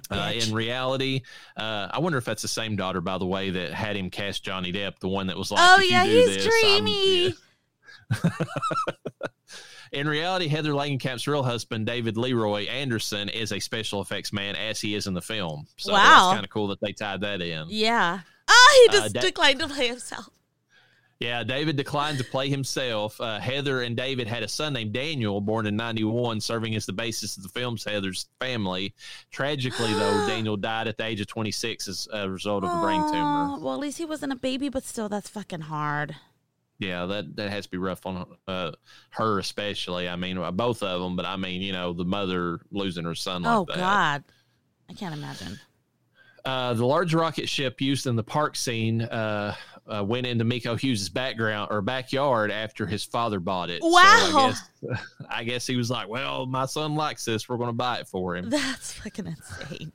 Uh, in reality, uh, I wonder if that's the same daughter, by the way, that had him cast Johnny Depp, the one that was like, oh yeah, he's this, dreamy. In reality, Heather Langenkamp's real husband, David Leroy Anderson, is a special effects man, as he is in the film. So Wow. that's kind of cool that they tied that in. Yeah. Ah, he Uh, just Da- declined to play himself. Yeah, David declined to play himself. Uh, Heather and David had a son named Daniel, born in 91, serving as the basis of the film's Heather's family. Tragically, though, Daniel died at the age of 26 as a result of a brain tumor. Well, at least he wasn't a baby, but still, that's fucking hard. Yeah, that, that has to be rough on uh, her, especially. I mean, uh, both of them, but I mean, you know, the mother losing her son like oh that. God, I can't imagine. Uh, the large rocket ship used in the park scene uh, uh, went into Miko Hughes' background or backyard after his father bought it. So Wow. I, guess, I guess he was like, "Well, my son likes this. We're going to buy it for him." That's fucking insane.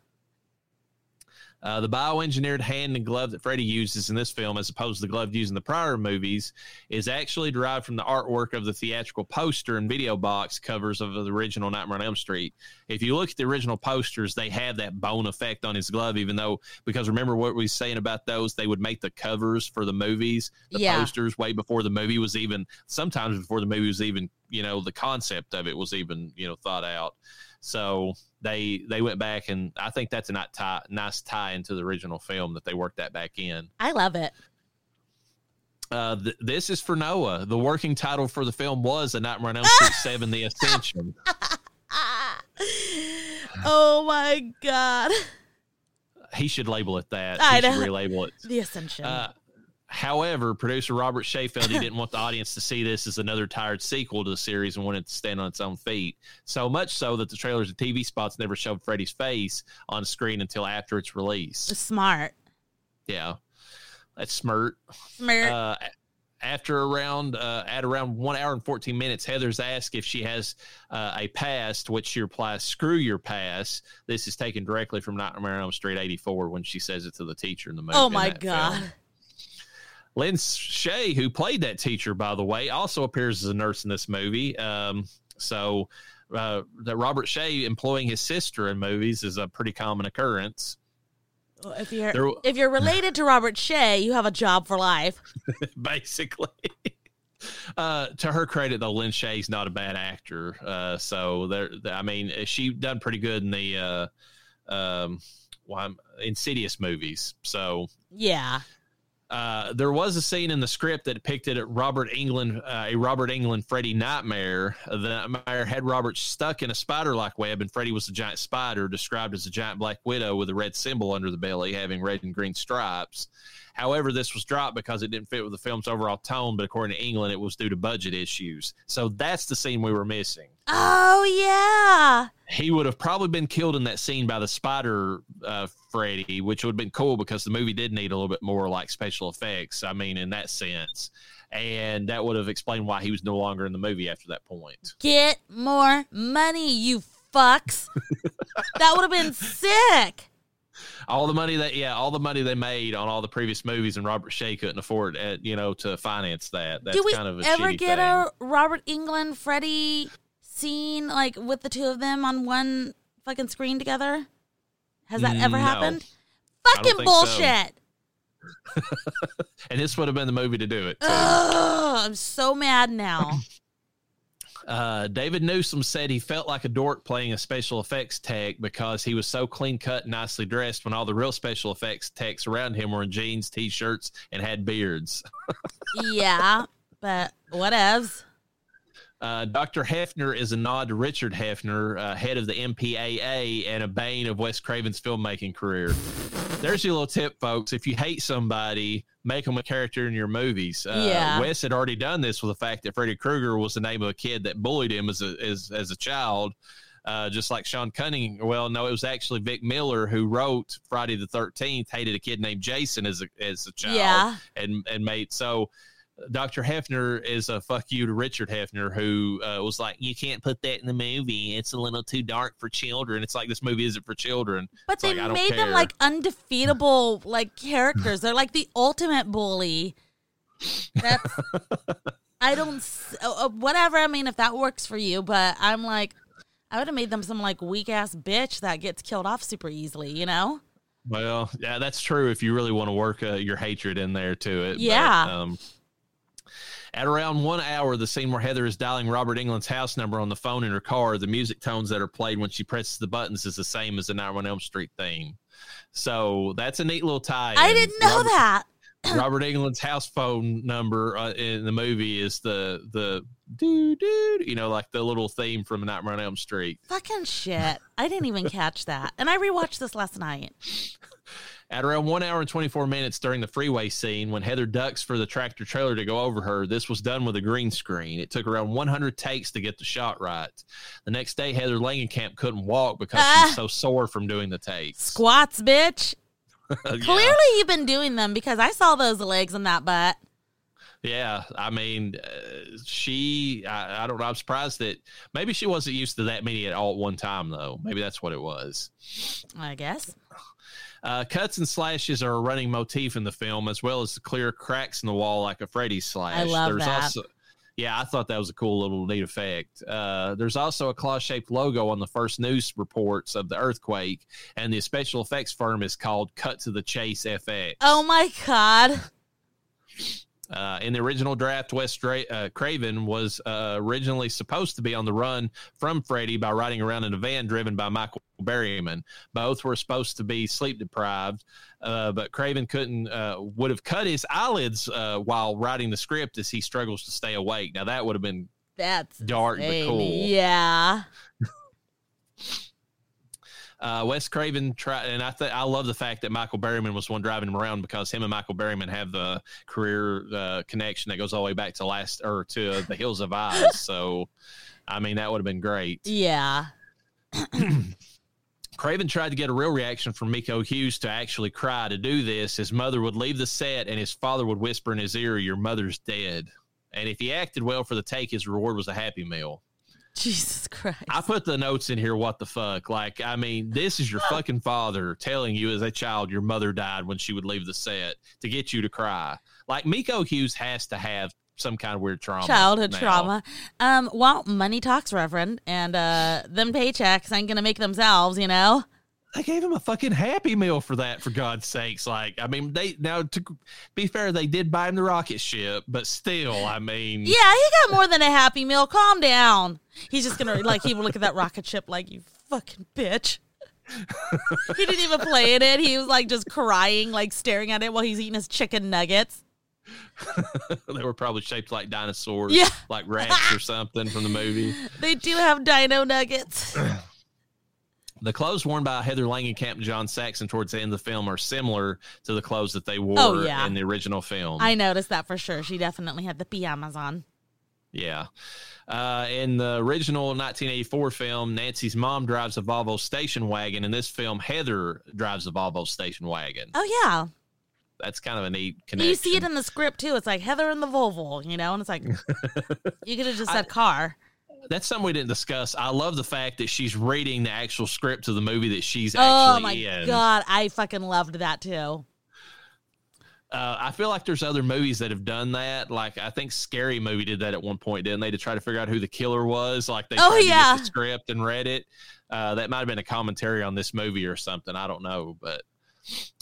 Uh, the bioengineered hand and glove that Freddy uses in this film, as opposed to the glove used in the prior movies, is actually derived from the artwork of the theatrical poster and video box covers of the original Nightmare on Elm Street. If you look at the original posters, they have that bone effect on his glove, even though, because remember what we were saying about those, they would make the covers for the movies, the Yeah. posters, way before the movie was even, sometimes before the movie was even, you know, the concept of it was even, you know, thought out. So they they went back and I think that's a nice tie, nice tie into the original film that they worked that back in. I love it. Uh, th- this is for Noah. The working title for the film was A Nightmare on Elm Street Seven: The Ascension. Oh my God, He should label it that. I he should know. relabel it. the Ascension. Uh, however, producer Robert Shaye felt he didn't want the audience to see this as another tired sequel to the series and wanted it to stand on its own feet. So much so that the trailers and TV spots never showed Freddy's face on screen until after its release. Smart. Yeah, that's smart. Smart. Uh, after around uh, at around one hour and 14 minutes heather's asked if she has uh, a past which she replies screw your past this is taken directly from nightmare on elm street 84 when she says it to the teacher in the movie oh my God. film. Lynn Shay, who played that teacher by the way also appears as a nurse in this movie um, so uh, that robert Shaye employing his sister in movies is a pretty common occurrence Well, If you're There- if you're related to Robert Shaye, you have a job for life. basically. Uh, to her credit, though, Lin Shaye's not a bad actor. Uh, so there, I mean, she done pretty good in the uh, um, well, Insidious movies. So Yeah. Uh, there was a scene in the script that depicted Robert Englund, uh, a Robert Englund Freddy nightmare. The nightmare had Robert stuck in a spider-like web, and Freddy was a giant spider, described as a giant black widow with a red symbol under the belly, having red and green stripes. However, this was dropped because it didn't fit with the film's overall tone. But according to Englund, it was due to budget issues. So that's the scene we were missing. Oh yeah. He would have probably been killed in that scene by the spider uh, Freddy, which would have been cool because the movie did need a little bit more like special effects. I mean, in that sense, and that would have explained why he was no longer in the movie after that point. Get more money, you fucks. that would have been sick. All the money that yeah, all the money they made on all the previous movies, and Robert Shaye couldn't afford uh, you know to finance that. That's Do we kind of a ever get thing. a Robert Englund Freddy scene like with the two of them on one fucking screen together? Has that ever No. happened? Fucking think so. bullshit. and this would have been the movie to do it. Ugh, I'm so mad now. Uh, David Newsom said he felt like a dork playing a special effects tech because he was so clean cut and nicely dressed when all the real special effects techs around him were in jeans, t shirts, and had beards. yeah, but whatevs. Uh, Dr. Heffner is a nod to Richard Heffner, uh, head of the MPAA and a bane of Wes Craven's filmmaking career. There's your little tip, folks. If you hate somebody, make them a character in your movies. Uh, Yeah. Wes had already done this with the fact that Freddy Krueger was the name of a kid that bullied him as a, as, as a child. Uh, just like Sean Cunning. Well, no, it was actually Vic Miller who wrote Friday the Thirteenth. Hated a kid named Jason as a as a child Yeah. and and made so Dr. Heffner is a fuck you to Richard Heffner, who uh, was like, "You can't put that in the movie. It's a little too dark for children." It's like this movie isn't for children. But It's they like, made them like undefeatable like characters. They're like the ultimate bully. That's I don't uh, uh, whatever. I mean, if that works for you, but I'm like, I would have made them some like weak ass bitch that gets killed off super easily. You know? Well, yeah, that's true. If you really want to work uh, your hatred in there to it, But, Yeah. um, at around one hour, the scene where Heather is dialing Robert Englund's house number on the phone in her car, the music tones that are played when she presses the buttons is the same as the 911 Elm Street theme. So that's a neat little tie. I didn't know Robert, that. Robert Englund's house phone number uh, in the movie is the the doo doo, you know, like the little theme from Nightmare on Elm Street. Fucking shit. I didn't even catch that. And I rewatched this last night. At around one hour and 24 minutes during the freeway scene, when Heather ducks for the tractor trailer to go over her, this was done with a green screen. It took around 100 takes to get the shot right. The next day, Heather Langenkamp couldn't walk because she Ah. was so sore from doing the takes. Squats, bitch. Yeah. Clearly, you've been doing them because I saw those legs in that butt. Yeah, I mean, uh, she, I, I don't know. I'm surprised that maybe she wasn't used to that many at all at one time, though. Maybe that's what it was. I guess. Uh, cuts and slashes are a running motif in the film, as well as the clear cracks in the wall like a Freddy slash. I love that. Also, yeah, I thought that was a cool little neat effect. Uh, there's also a claw shaped logo on the first news reports of the earthquake, and the special effects firm is called Cut to the Chase FX. Oh my god. Uh, in the original draft, Wes Dra- uh, Craven was uh, originally supposed to be on the run from Freddy by riding around in a van driven by Michael Berryman. Both were supposed to be sleep deprived, uh, but Craven couldn't, uh, would have cut his eyelids uh, while writing the script as he struggles to stay awake. Now, that would have been That's dark but cool. Yeah. Uh, Wes Craven tried, and I th- I love the fact that Michael Berryman was one driving him around because him and Michael Berryman have the career uh, connection that goes all the way back to last or to the Hills of Eyes. so, I mean, that would have been great. Yeah. Craven tried to get a real reaction from Miko Hughes to actually cry. To do this, his mother would leave the set, and his father would whisper in his ear, "Your mother's dead." And if he acted well for the take, his reward was a Happy Meal. Jesus Christ. I put the notes in here. What the fuck? Like, I mean, this is your fucking father telling you as a child your mother died when she would leave the set to get you to cry. Like, Miko Hughes has to have some kind of weird trauma. Childhood now. trauma. Um, well, money talks, Reverend, and uh them paychecks ain't gonna make themselves, you know? They gave him a fucking happy meal for that, for God's sakes. Like, I mean, they now to be fair, they did buy him the rocket ship, but still, I mean, Yeah, he got more than a happy meal. Calm down. He's just gonna like he will look at that rocket ship like you fucking bitch. he didn't even play in it. He was like just crying, like staring at it while he's eating his chicken nuggets. they were probably shaped like dinosaurs, Yeah. like rats or something from the movie. They do have dino nuggets. The clothes worn by Heather Langenkamp and John Saxon towards the end of the film are similar to the clothes that they wore Oh, yeah. in the original film. I noticed that for sure. She definitely had the pajamas on. yeah. Uh, in the original 1984 film, Nancy's mom drives a Volvo station wagon. In this film, Heather drives a Volvo station wagon. Oh yeah. That's kind of a neat connection. You see it in the script too. It's like Heather and the Volvo, you know, and it's like you could have just said car. That's something we didn't discuss. I love the fact that she's reading the actual script of the movie that she's actually Oh my in. god, I fucking loved that too. Uh, I feel like there's other movies that have done that. Like I think Scary Movie did that at one point, didn't they? To try to figure out who the killer was. Like they Oh, tried to yeah. get the script and read it. Uh, that might have been a commentary on this movie or something. I don't know, but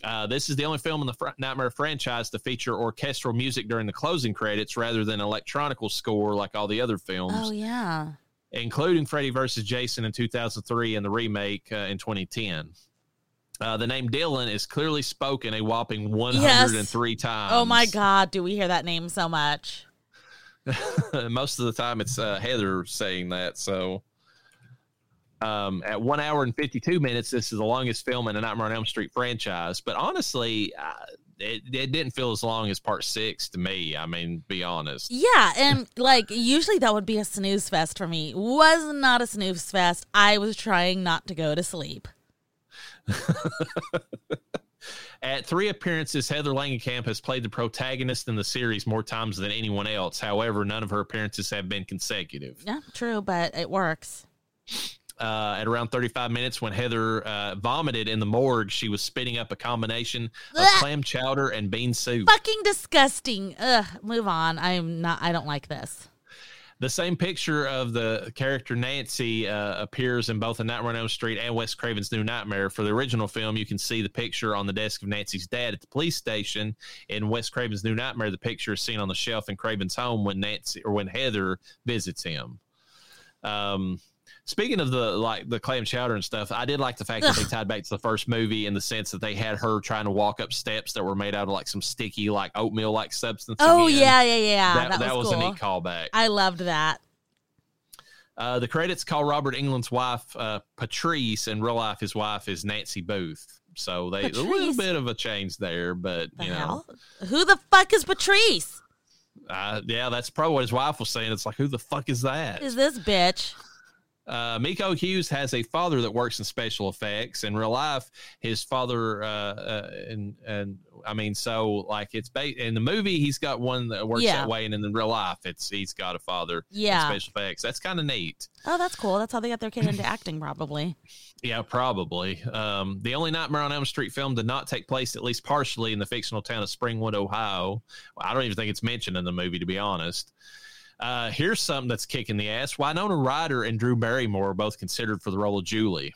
uh, this is the only film in the fr- Nightmare franchise to feature orchestral music during the closing credits rather than electronical score like all the other films, Oh yeah. including Freddy vs. Jason in 2003 and the remake uh, in 2010. Uh, the name Dylan is clearly spoken a whopping 103 times. Oh my god, do we hear that name so much? most of the time it's uh, Heather saying that. So, um, at one hour and 52 minutes, this is the longest film in the Nightmare on Elm Street franchise. But honestly, uh, it, it didn't feel as long as part six to me. I mean, be honest. Yeah, and like usually that would be a snooze fest for me. Was not a snooze fest. I was trying not to go to sleep. At three appearances, Heather Langenkamp has played the protagonist in the series more times than anyone else. However, none of her appearances have been consecutive. Yeah, true, but it works. Uh, at around 35 minutes, when Heather uh, vomited in the morgue, she was spitting up a combination of Ugh. clam chowder and bean soup. Fucking disgusting. Ugh, move on. I'm not I don't like this. The same picture of the character Nancy uh, appears in both A Nightmare on Elm Street and Wes Craven's New Nightmare. For the original film, you can see the picture on the desk of Nancy's dad at the police station. In Wes Craven's New Nightmare, the picture is seen on the shelf in Craven's home when Nancy or when Heather visits him. Um, speaking of the like the clam chowder and stuff, I did like the fact that they tied back to the first movie in the sense that they had her trying to walk up steps that were made out of like some sticky like oatmeal like substance. Oh again. yeah, yeah, yeah. that, That, that was, was, a neat callback. I loved that. Uh, the credits call Robert Englund's wife uh, Patrice. In real life, his wife is Nancy Booth. So they a little Patrice? bit of a change there, but The you know, hell? Who the fuck is Patrice? uh, yeah, that's probably what his wife was saying. It's like, who the fuck is that? Is this bitch? Uh, Miko Hughes has a father that works in special effects. In real life, his father, uh, uh, and and I mean, so like it's ba- in the movie, he's got one that works Yeah. that way, and in the real life, it's he's got a father Yeah. in special effects. That's kind of neat. Oh, that's cool. That's how they got their kid into acting, probably. Yeah, probably. Um, the only Nightmare on Elm Street film did not take place, at least partially, in the fictional town of Springwood, Ohio. Well, I don't even think it's mentioned in the movie, to be honest. Uh, here's something that's kicking the ass. Winona Ryder and Drew Barrymore are both considered for the role of Julie.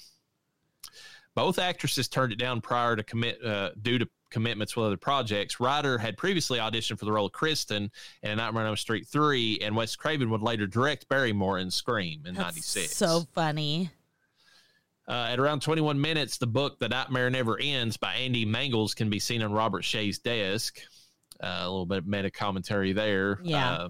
Both actresses turned it down prior to commit uh, due to commitments with other projects. Ryder had previously auditioned for the role of Kristen in A Nightmare on Elm Street 3, and Wes Craven would later direct Barrymore in Scream in That's 96. so funny. Uh, at around 21 minutes, the book The Nightmare Never Ends by Andy Mangels can be seen on Robert Shaye's desk. Uh, a little bit of meta commentary there. Yeah. Uh,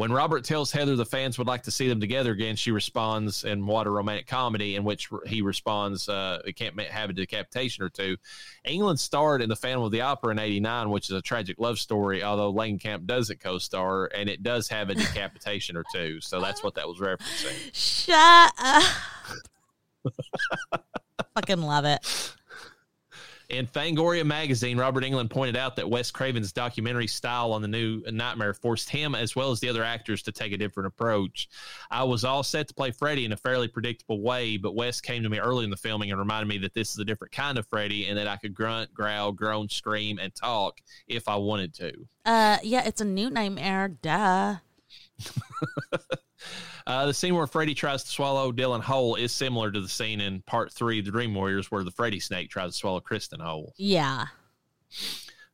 when Robert tells Heather the fans would like to see them together again, she responds in What a Romantic Comedy, in which he responds, uh, It can't have a decapitation or two. Englund starred in The Phantom of the Opera in 89, which is a tragic love story, although Langenkamp doesn't co star, and it does have a decapitation or two. So that's what that was referencing. Shut up. Fucking love it. In Fangoria magazine, Robert Englund pointed out that Wes Craven's documentary style on the new Nightmare forced him, as well as the other actors, to take a different approach. I was all set to play Freddy in a fairly predictable way, but Wes came to me early in the filming and reminded me that this is a different kind of Freddy and that I could grunt, growl, groan, scream, and talk if I wanted to. Uh, yeah, it's a new nightmare. Duh. Uh, the scene where Freddy tries to swallow Dylan whole is similar to the scene in part three of The Dream Warriors where the Freddy snake tries to swallow Kristen whole. Yeah.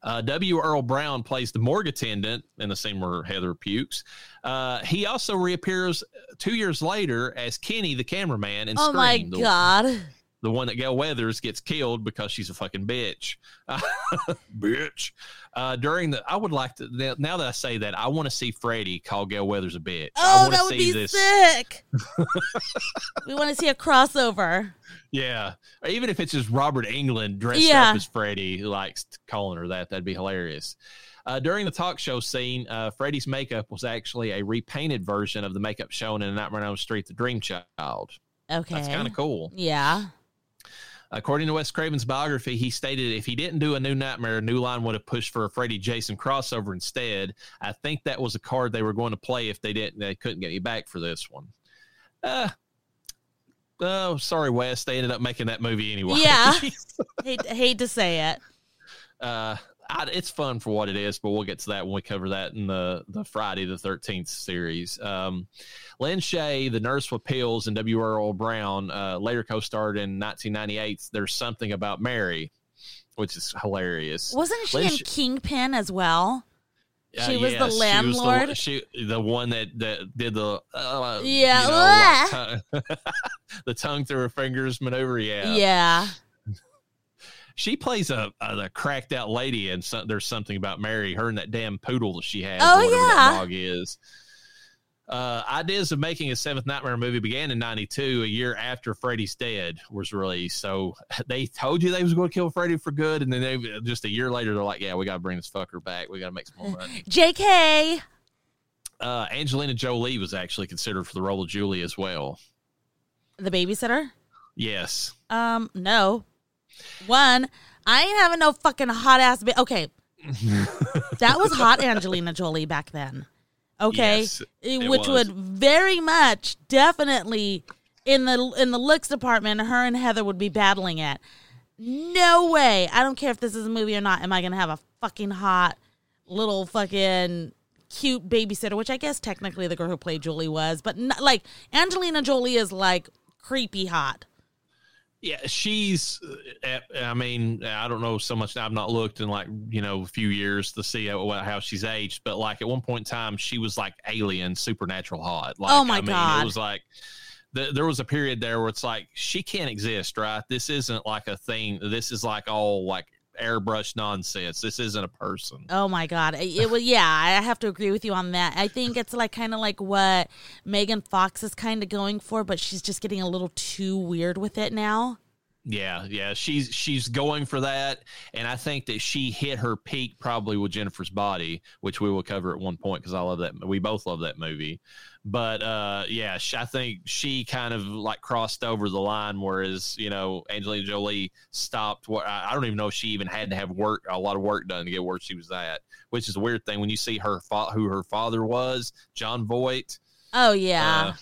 Uh, W. Earl Brown plays the morgue attendant in the scene where Heather pukes. Uh, he also reappears two years later as Kenny, the cameraman, in Oh my god. The one that Gale Weathers gets killed because she's a fucking bitch. bitch. Uh, during the, I would like to now- that I say that, I want to see Freddy call Gale Weathers a bitch. Oh, want to that would be this. sick. we want to see a crossover. Yeah, or even if it's just Robert Englund dressed Yeah. up as Freddy, likes calling her that, that'd be hilarious. Uh, during the talk show scene, uh, Freddy's makeup was actually a repainted version of the makeup shown in Nightmare on Elm Street: The Dream Child. Okay. That's kind of cool. Yeah. According to Wes Craven's biography, he stated if he didn't do a new Nightmare, New Line would have pushed for a Freddy Jason crossover instead. I think that was a card they were going to play if they didn't. They couldn't get me back for this one. Uh, oh, sorry, Wes. They ended up making that movie anyway. Yeah. hate, hate to say it. uh, I, it's fun for what it is, but we'll get to that when we cover that in the the Friday the Thirteenth series. Um, Lin Shaye, the nurse with pills, and W. Earl Brown uh, later co-starred in 1998's "There's Something About Mary," which is hilarious. Wasn't she Lynn in Sh- Kingpin as well? Uh, she was the yes, She was the, landlord? she, the one that, that did the uh, Yeah. you know, like tongue- the tongue through her fingers maneuver. Yeah, Yeah. She plays a, a, a cracked out lady, and so, there's something about Mary, her and that damn poodle that she has. Oh, yeah. that dog is. Uh, ideas of making a seventh Nightmare movie began in '92, a year after Freddy's Dead was released. So they told you they was going to kill Freddy for good, and then they just a year later they're like, "Yeah, we got to bring this fucker back. We got to make some more money." JK. uh, Angelina Jolie was actually considered for the role of Julie as well. The babysitter? Yes, Um, no. One, I ain't having no fucking hot ass. Ba- okay, that was hot Angelina Jolie back then. Okay, Yes, which was. would very much definitely in the in the looks department, her and Heather would be battling it. No way. I don't care if this is a movie or not. Am I gonna have a fucking hot little fucking cute babysitter? Which I guess technically the girl who played Julie was, but not, like Angelina Jolie is like creepy hot. Yeah, she's. uh, I mean, I don't know so much. I've not looked in like you know a few years to see how, how she's aged, but like at one point in time, she was like alien, supernatural hot. Like, Oh my I mean, God. It was like th- there was a period there where it's like she can't exist, right? This isn't like a thing. This is like all like airbrush nonsense. This isn't a person. Oh my god, it, it was yeah. I have to agree with you on that. I think it's like kind of like what Megan Fox is kind of going for, but she's just getting a little too weird with it now. Yeah, yeah, she's she's going for that, and I think that she hit her peak probably with Jennifer's Body, which we will cover at one point because I love that. We both love that movie, but uh, yeah, sh- I think she kind of like crossed over the line, whereas you know Angelina Jolie stopped. What I I don't even know if she even had to have work a lot of work done to get where she was at, which is a weird thing when you see her fa- who her father was, Jon Voight. Oh yeah, Uh,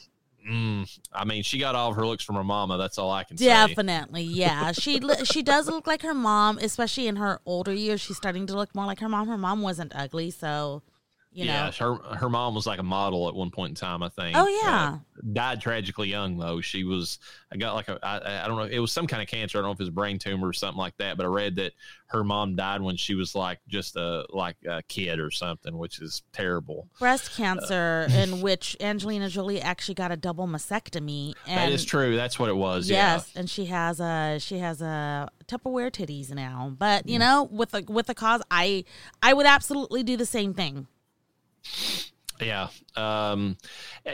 mm, I mean, she got all of her looks from her mama. That's all I can say. definitely. Yeah, she she does look like her mom, especially in her older years. She's starting to look more like her mom. Her mom wasn't ugly, so you yeah, know. her her mom was like a model at one point in time. I think. Oh, yeah. Uh, died tragically young though. She was. I got like a. I, I don't know. It was some kind of cancer. I don't know if it was brain tumor or something like that. But I read that her mom died when she was like just a like a kid or something, which is terrible. Breast cancer, in which Angelina Jolie actually got a double mastectomy, and that is true. That's what it was. Yes, and she has a she has a Tupperware titties now. But you know, with the with the cause, I I would absolutely do the same thing. Yeah. Um,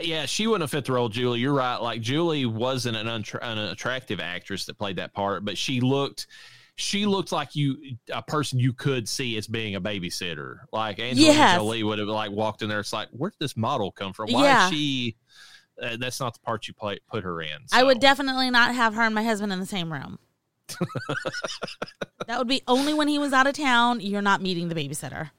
yeah, she wouldn't have fit the role, Julie. You're right. Like Julie wasn't an, untra- an attractive actress that played that part, but she looked, she looked like you, a person you could see as being a babysitter. Like Angelina Yes. Jolie would have like walked in there. It's like, where did this model come from? Why Yeah. is she? Uh, that's not the part you play, put her in. I would definitely not have her and my husband in the same room. that would be only when he was out of town. You're not meeting the babysitter.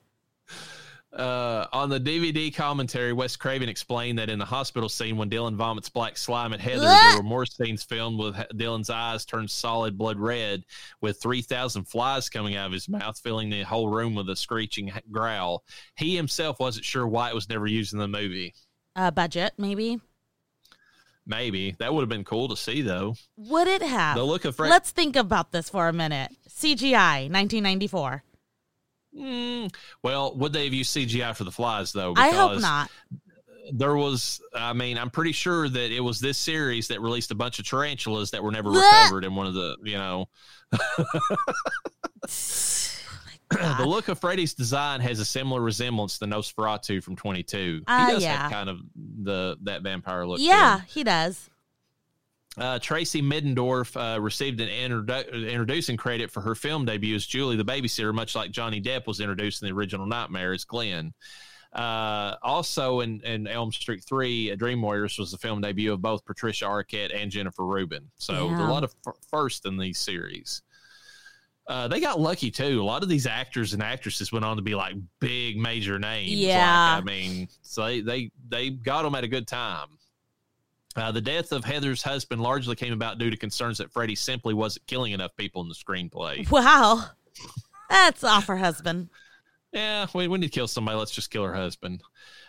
Uh, on the DVD commentary, Wes Craven explained that in the hospital scene, when Dylan vomits black slime at Heather, there were more scenes filmed with Dylan's eyes turned solid blood red, with 3,000 flies coming out of his mouth, filling the whole room with a screeching growl. He himself wasn't sure why it was never used in the movie. Uh, budget maybe. Maybe. That would have been cool to see, though. Would it have? The look of Fra- Let's think about this for a minute. CGI, 1994. Mm, well, would they have used CGI for the flies, though? I hope not. there was i mean i'm pretty sure that it was this series that released a bunch of tarantulas that were never recovered in one of the you know the look of freddy's design has a similar resemblance to nosferatu from 22 Uh, he does yeah. have kind of the that vampire look yeah, he does. Uh, tracy middendorf uh, received an introdu- introducing credit for her film debut as julie the babysitter much like johnny depp was introduced in the original nightmare as glenn uh, also in, in Elm Street 3, Dream Warriors was the film debut of both Patricia Arquette and Jennifer Rubin. So Yeah. a lot of f- first in these series. Uh, they got lucky too. A lot of these actors and actresses went on to be like big major names. Like, Yeah. I mean, so they, they, they got them at a good time. Uh, the death of Heather's husband largely came about due to concerns that Freddy simply wasn't killing enough people in the screenplay. Wow. That's off her husband. Yeah, we, we need to kill somebody. Let's just kill her husband.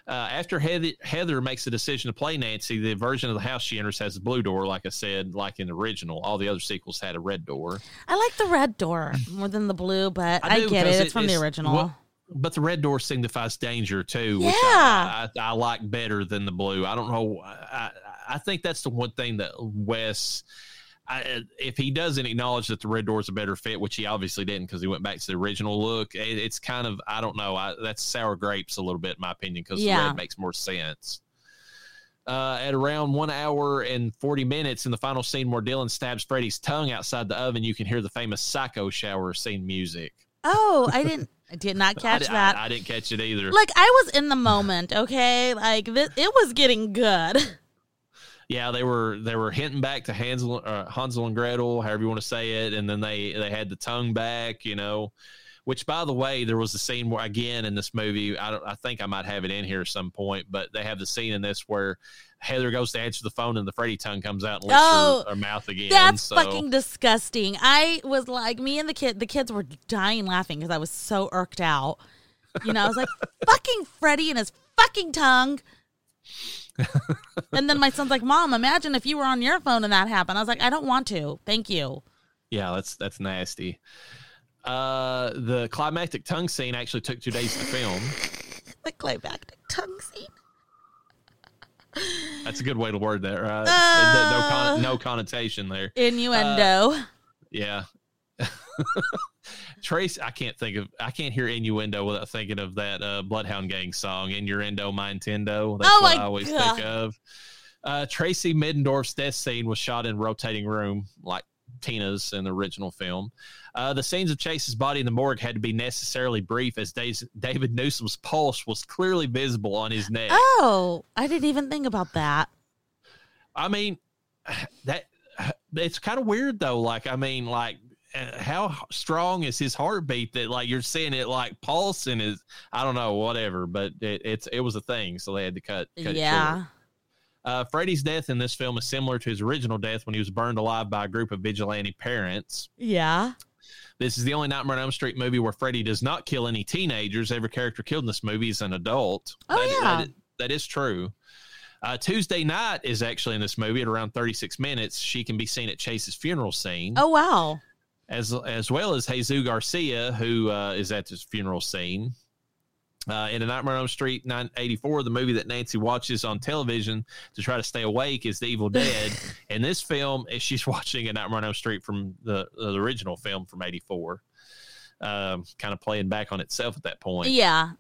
Uh, after Heather, Heather makes the decision to play Nancy, the version of the house she enters has a blue door, like I said, like in the original. All the other sequels had a red door. I like the red door more than the blue, but I, do, get it. It's from the original. well, but the red door signifies danger too, which Yeah. I, I, I like better than the blue. I don't know. I, I, I think that's the one thing that Wes, I, if he doesn't acknowledge that the red door is a better fit, which he obviously didn't because he went back to the original look, it, it's kind of I don't know. I, that's sour grapes a little bit in my opinion because Yeah. red makes more sense. Uh, at around one hour and 40 minutes in the final scene where Dylan stabs Freddy's tongue outside the oven, you can hear the famous psycho shower scene music. oh, I didn't. I did not I catch di- that. I, I didn't catch it either. like I was in the moment. Okay, like this, it was getting good. yeah, they were they were hinting back to Hansel, uh, Hansel and Gretel, however you want to say it, and then they they had the tongue back, you know. Which, by the way, there was a scene where again in this movie, I don't, I think I might have it in here at some point, but they have the scene in this where Heather goes to answer the phone and the Freddy tongue comes out and licks Oh, her, her mouth again. That's so, fucking disgusting. I was like, me and the kid, the kids were dying laughing because I was so irked out. You know, I was like, fucking Freddy and his fucking tongue. and then my son's like, Mom, imagine if you were on your phone and that happened. I was like, I don't want to. Thank you. Yeah, that's that's nasty. Uh, the climactic tongue scene actually took two days to film. The climactic tongue scene. That's a good way to word that, right? Uh. no, con- no connotation there. Innuendo. Yeah. Trace, I can't think of, I can't hear innuendo without thinking of that uh, Bloodhound Gang song, Innuendo, My Nintendo. That's Oh what I always God. think of. Uh, Tracy Middendorf's death scene was shot in rotating room, like Tina's in the original film. Uh, the scenes of Chase's body in the morgue had to be necessarily brief, as David Newsom's pulse was clearly visible on his neck. oh, I didn't even think about that. I mean, that it's kind of weird though. Like, I mean, like, how strong is his heartbeat that like you're seeing it like pulse is I don't know whatever, but it, it's it was a thing, so they had to cut. cut yeah. Uh, Freddy's death in this film is similar to his original death when he was burned alive by a group of vigilante parents. Yeah. This is the only Nightmare on Elm Street movie where Freddy does not kill any teenagers. Every character killed in this movie is an adult. Oh, That- yeah. that is- that is true. Uh, Tuesday Knight is actually in this movie at around 36 minutes. She can be seen at Chase's funeral scene, Oh, wow. As as well as Jesus Garcia, who uh, is at this funeral scene. Uh, in A Nightmare on Elm Street 984, the movie that Nancy watches on television to try to stay awake is The Evil Dead. in this film, she's watching A Nightmare on Elm Street from the, the original film from 84. Um, kind of playing back on itself at that point. Yeah.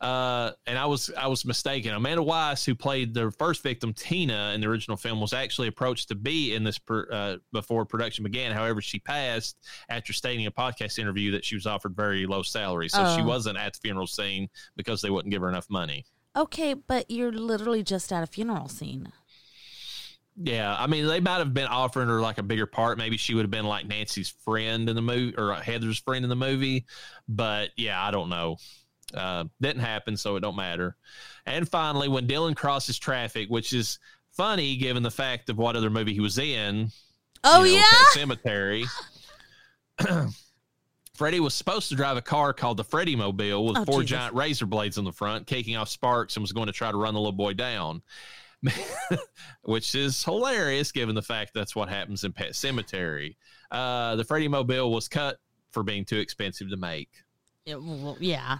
Uh, and I was I was mistaken. Amanda Wyss, who played the first victim, Tina, in the original film, was actually approached to be in this per, uh, before production began. However, she passed after stating in a podcast interview that she was offered very low salary, so she Oh. wasn't at the funeral scene because they wouldn't give her enough money. Okay, but you're literally just at a funeral scene. Yeah, I mean, they might have been offering her like a bigger part. Maybe she would have been like Nancy's friend in the movie or Heather's friend in the movie. But yeah, I don't know. Uh, didn't happen, so it don't matter. And finally, when Dylan crosses traffic, which is funny given the fact of what other movie he was in. Oh, you know, yeah. Pet Sematary. Freddy was supposed to drive a car called the Freddy Mobile with Oh, four Jesus. giant razor blades on the front, kicking off sparks, and was going to try to run the little boy down. Which is hilarious given the fact that's what happens in Pet Sematary. Uh, the Freddy Mobile was cut for being too expensive to make. Yeah, well, yeah.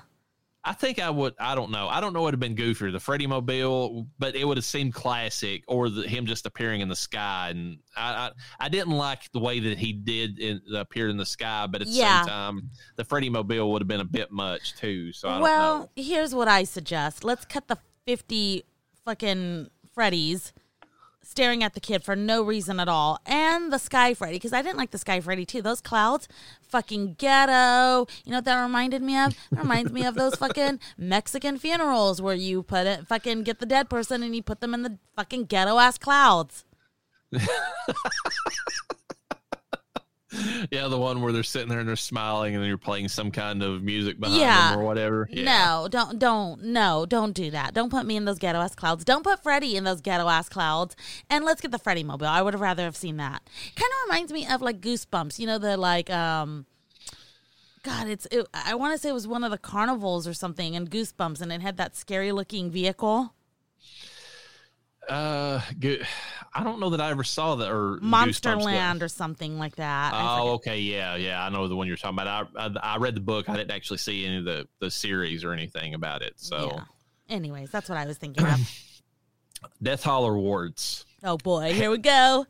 I think I would. I don't know. I don't know. It would have been goofier, the Freddy Mobile, but it would have seemed classic, or the, him just appearing in the sky. And I, I, I didn't like the way that he did in, appeared in the sky, but at the Yeah. same time, the Freddy Mobile would have been a bit much too. So I don't well, here's what I suggest. Let's cut the 50 fucking Freddies staring at the kid for no reason at all. And the Sky Freddy, because I didn't like the Sky Freddy too. Those clouds, fucking ghetto. You know what that reminded me of? It reminds me of those fucking Mexican funerals where you put it, fucking get the dead person and you put them in the fucking ghetto ass clouds. Yeah, the one where they're sitting there and they're smiling, and you're playing some kind of music behind Yeah. them or whatever. Yeah. No, don't, don't, no, don't do that. Don't put me in those ghetto ass clouds. Don't put Freddy in those ghetto ass clouds. And let's get the Freddy mobile. I would have rather have seen that. Kind of reminds me of like Goosebumps. You know the like, um, God, it's. It, I want to say it was one of the carnivals or something in Goosebumps, and it had that scary looking vehicle. Uh, good. I don't know that I ever saw that or Monsterland or something like that. Oh, okay, yeah, yeah, I know the one you're talking about. I, I I read the book. I didn't actually see any of the the series or anything about it. So, Yeah. Anyways, that's what I was thinking of. Death Hall Awards, oh boy, here we go.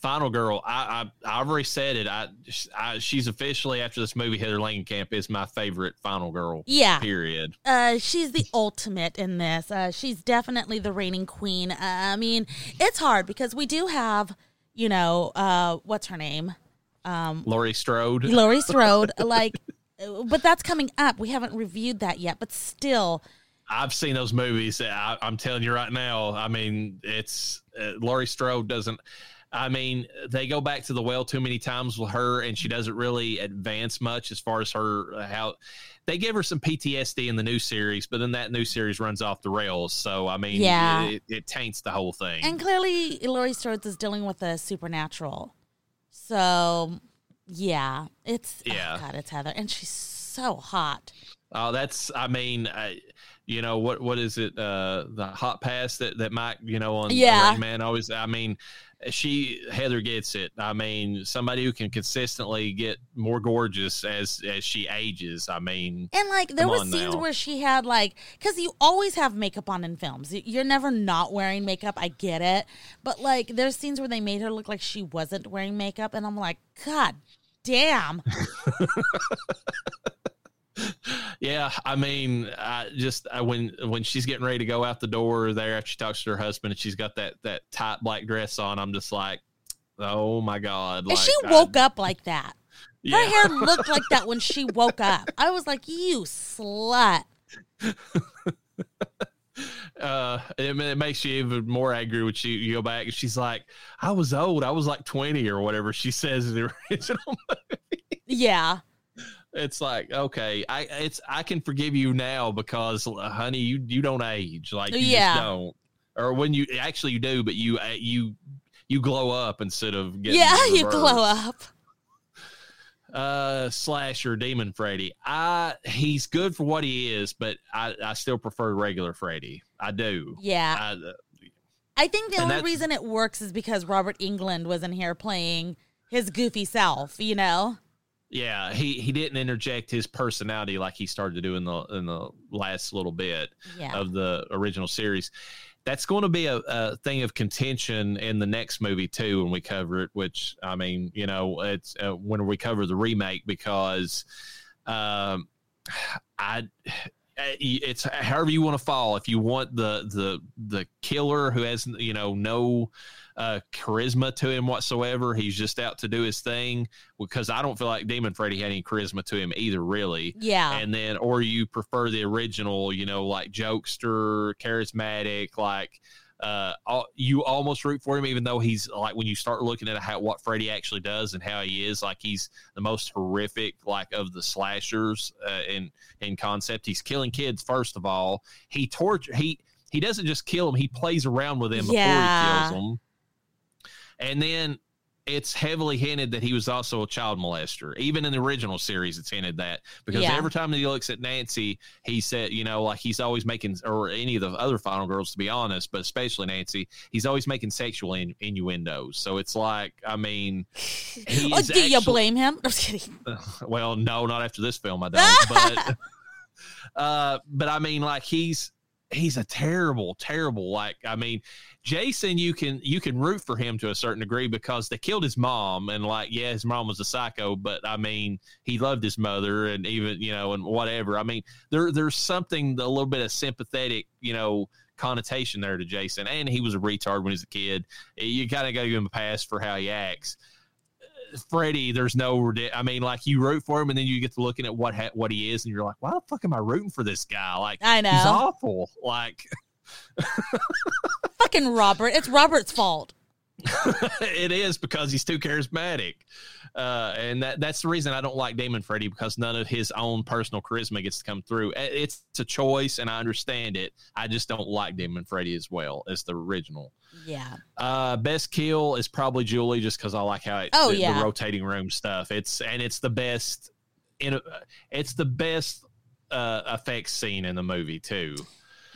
Final Girl. I I I already said it. I, I she's officially after this movie, Heather Langenkamp is my favorite Final Girl. Yeah. Period. uh, she's the ultimate in this. Uh, she's definitely the reigning queen. Uh, I mean, it's hard because we do have, you know, uh, what's her name, Laurie Strode. Laurie Strode. like, but that's coming up. We haven't reviewed that yet. But still, I've seen those movies. I, I'm telling you right now. I mean, it's uh, Laurie Strode doesn't. I mean, they go back to the well too many times with her, and she doesn't really advance much as far as her uh, how they give her some PTSD in the new series, but then that new series runs off the rails. So I mean, Yeah. it, it taints the whole thing. And clearly, Laurie Strode is dealing with a supernatural. So, yeah, it's Yeah. Oh God, it's Heather, and she's so hot. Oh, that's. I mean, I, you know what? What is it? Uh, the hot pass that that Mike, you know, on Yeah. Man always. I mean, she Heather gets it. I mean, somebody who can consistently get more gorgeous as as she ages. I mean, And like there was scenes now. where she had like because you always have makeup on in films. You're never not wearing makeup. I get it, but like there's scenes where they made her look like she wasn't wearing makeup, and I'm like, God damn. yeah. I mean, I just I, when when she's getting ready to go out the door there after she talks to her husband and she's got that that tight black dress on, I'm just like, oh my god! and she I- woke up like that. Her hair looked like that when she woke up. I was like, you slut. uh it, it makes you even more angry when she you go back and she's like i was old i was like 20 or whatever she says in the original Yeah. It's like okay i it's i can forgive you now because honey you you don't age like you Yeah. just don't or when you actually you do but you uh, you you glow up instead of getting yeah, you glow up. uh slasher demon freddy i he's good for what he is but i i still prefer regular freddy i do Yeah. I, uh, I think the only reason it works is because Robert Englund was in here playing his goofy self, you know? Yeah, he he didn't interject his personality like he started to do in the in the last little bit Yeah. of the original series. That's going to be a, a thing of contention in the next movie too when we cover it. Which I mean, you know, it's uh, when we cover the remake because um, I it's however you want to fall. If you want the the the killer who has you know no uh, charisma to him whatsoever, he's just out to do his thing. Because I don't feel like Demon Freddy had any charisma to him either, really Yeah. and then or you prefer the original you know like jokester charismatic like uh all, you almost root for him even though he's like when you start looking at how what freddy actually does and how he is like he's the most horrific like of the slashers uh, in in concept he's killing kids first of all he torture he he doesn't just kill them he plays around with them Yeah. before he kills them and then it's heavily hinted that he was also a child molester. Even in the original series, it's hinted that because Yeah. every time that he looks at Nancy, he said, you know, like he's always making, or any of the other final girls, to be honest, but especially Nancy, he's always making sexual in, innuendos. So it's like, I mean, he's Oh, do you blame him? I'm just kidding. well, no, not after this film, I don't. but, uh, but I mean, like he's he's a terrible, terrible. Like, I mean, Jason, you can you can root for him to a certain degree because they killed his mom, and like, yeah, his mom was a psycho, but I mean, he loved his mother, and even you know, and whatever. I mean, there there's something a little bit of sympathetic, you know. Connotation there to Jason, and he was a retard when he was a kid. You kind of got to give him a pass for how he acts. Freddy, there's no. I mean, like you root for him, and then you get to looking at what ha- what he is, and you're like, why the fuck am I rooting for this guy? Like, I know. he's awful. Like, Fucking Robert. It's Robert's fault. it is because he's too charismatic, uh, and that that's the reason I don't like Damon Freddy because none of his own personal charisma gets to come through. It's a choice, and I understand it. I just don't like Damon Freddy as well as the original. Yeah. Uh, best kill is probably Julie, just because I like how it, Oh, the, yeah. the rotating room stuff. It's and it's the best. In it's the best uh, effects scene in the movie too.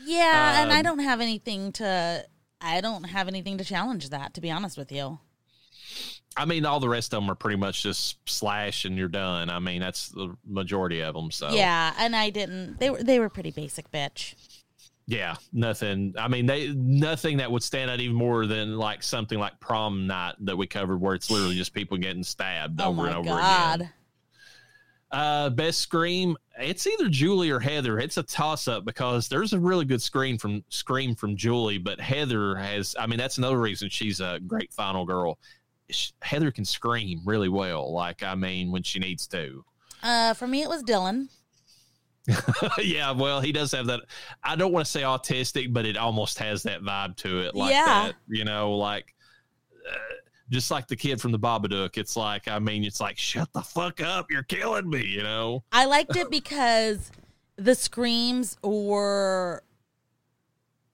Yeah, and I Um, don't have anything to I don't have anything to challenge that, to be honest with you. I mean, all the rest of them are pretty much just slash and you're done. I mean, that's the majority of them. So Yeah, and I didn't they were they were pretty basic, bitch. yeah, nothing. I mean, they nothing that would stand out even more than like something like prom night that we covered, where it's literally just people getting stabbed oh over my and over god. again. Uh, best scream. It's either Julie or Heather. It's a toss up because there's a really good scream from scream from Julie, but Heather has. I mean, that's another reason she's a great final girl. Sh- Heather can scream really well. Like, I mean, when she needs to. Uh for me it was Dylan. yeah, well, he does have that. I don't want to say autistic, but it almost has that vibe to it. Like Yeah. that, you know, like uh, just like the kid from the Babadook. It's like, I mean, it's like, shut the fuck up, you're killing me, you know. I liked it because the screams were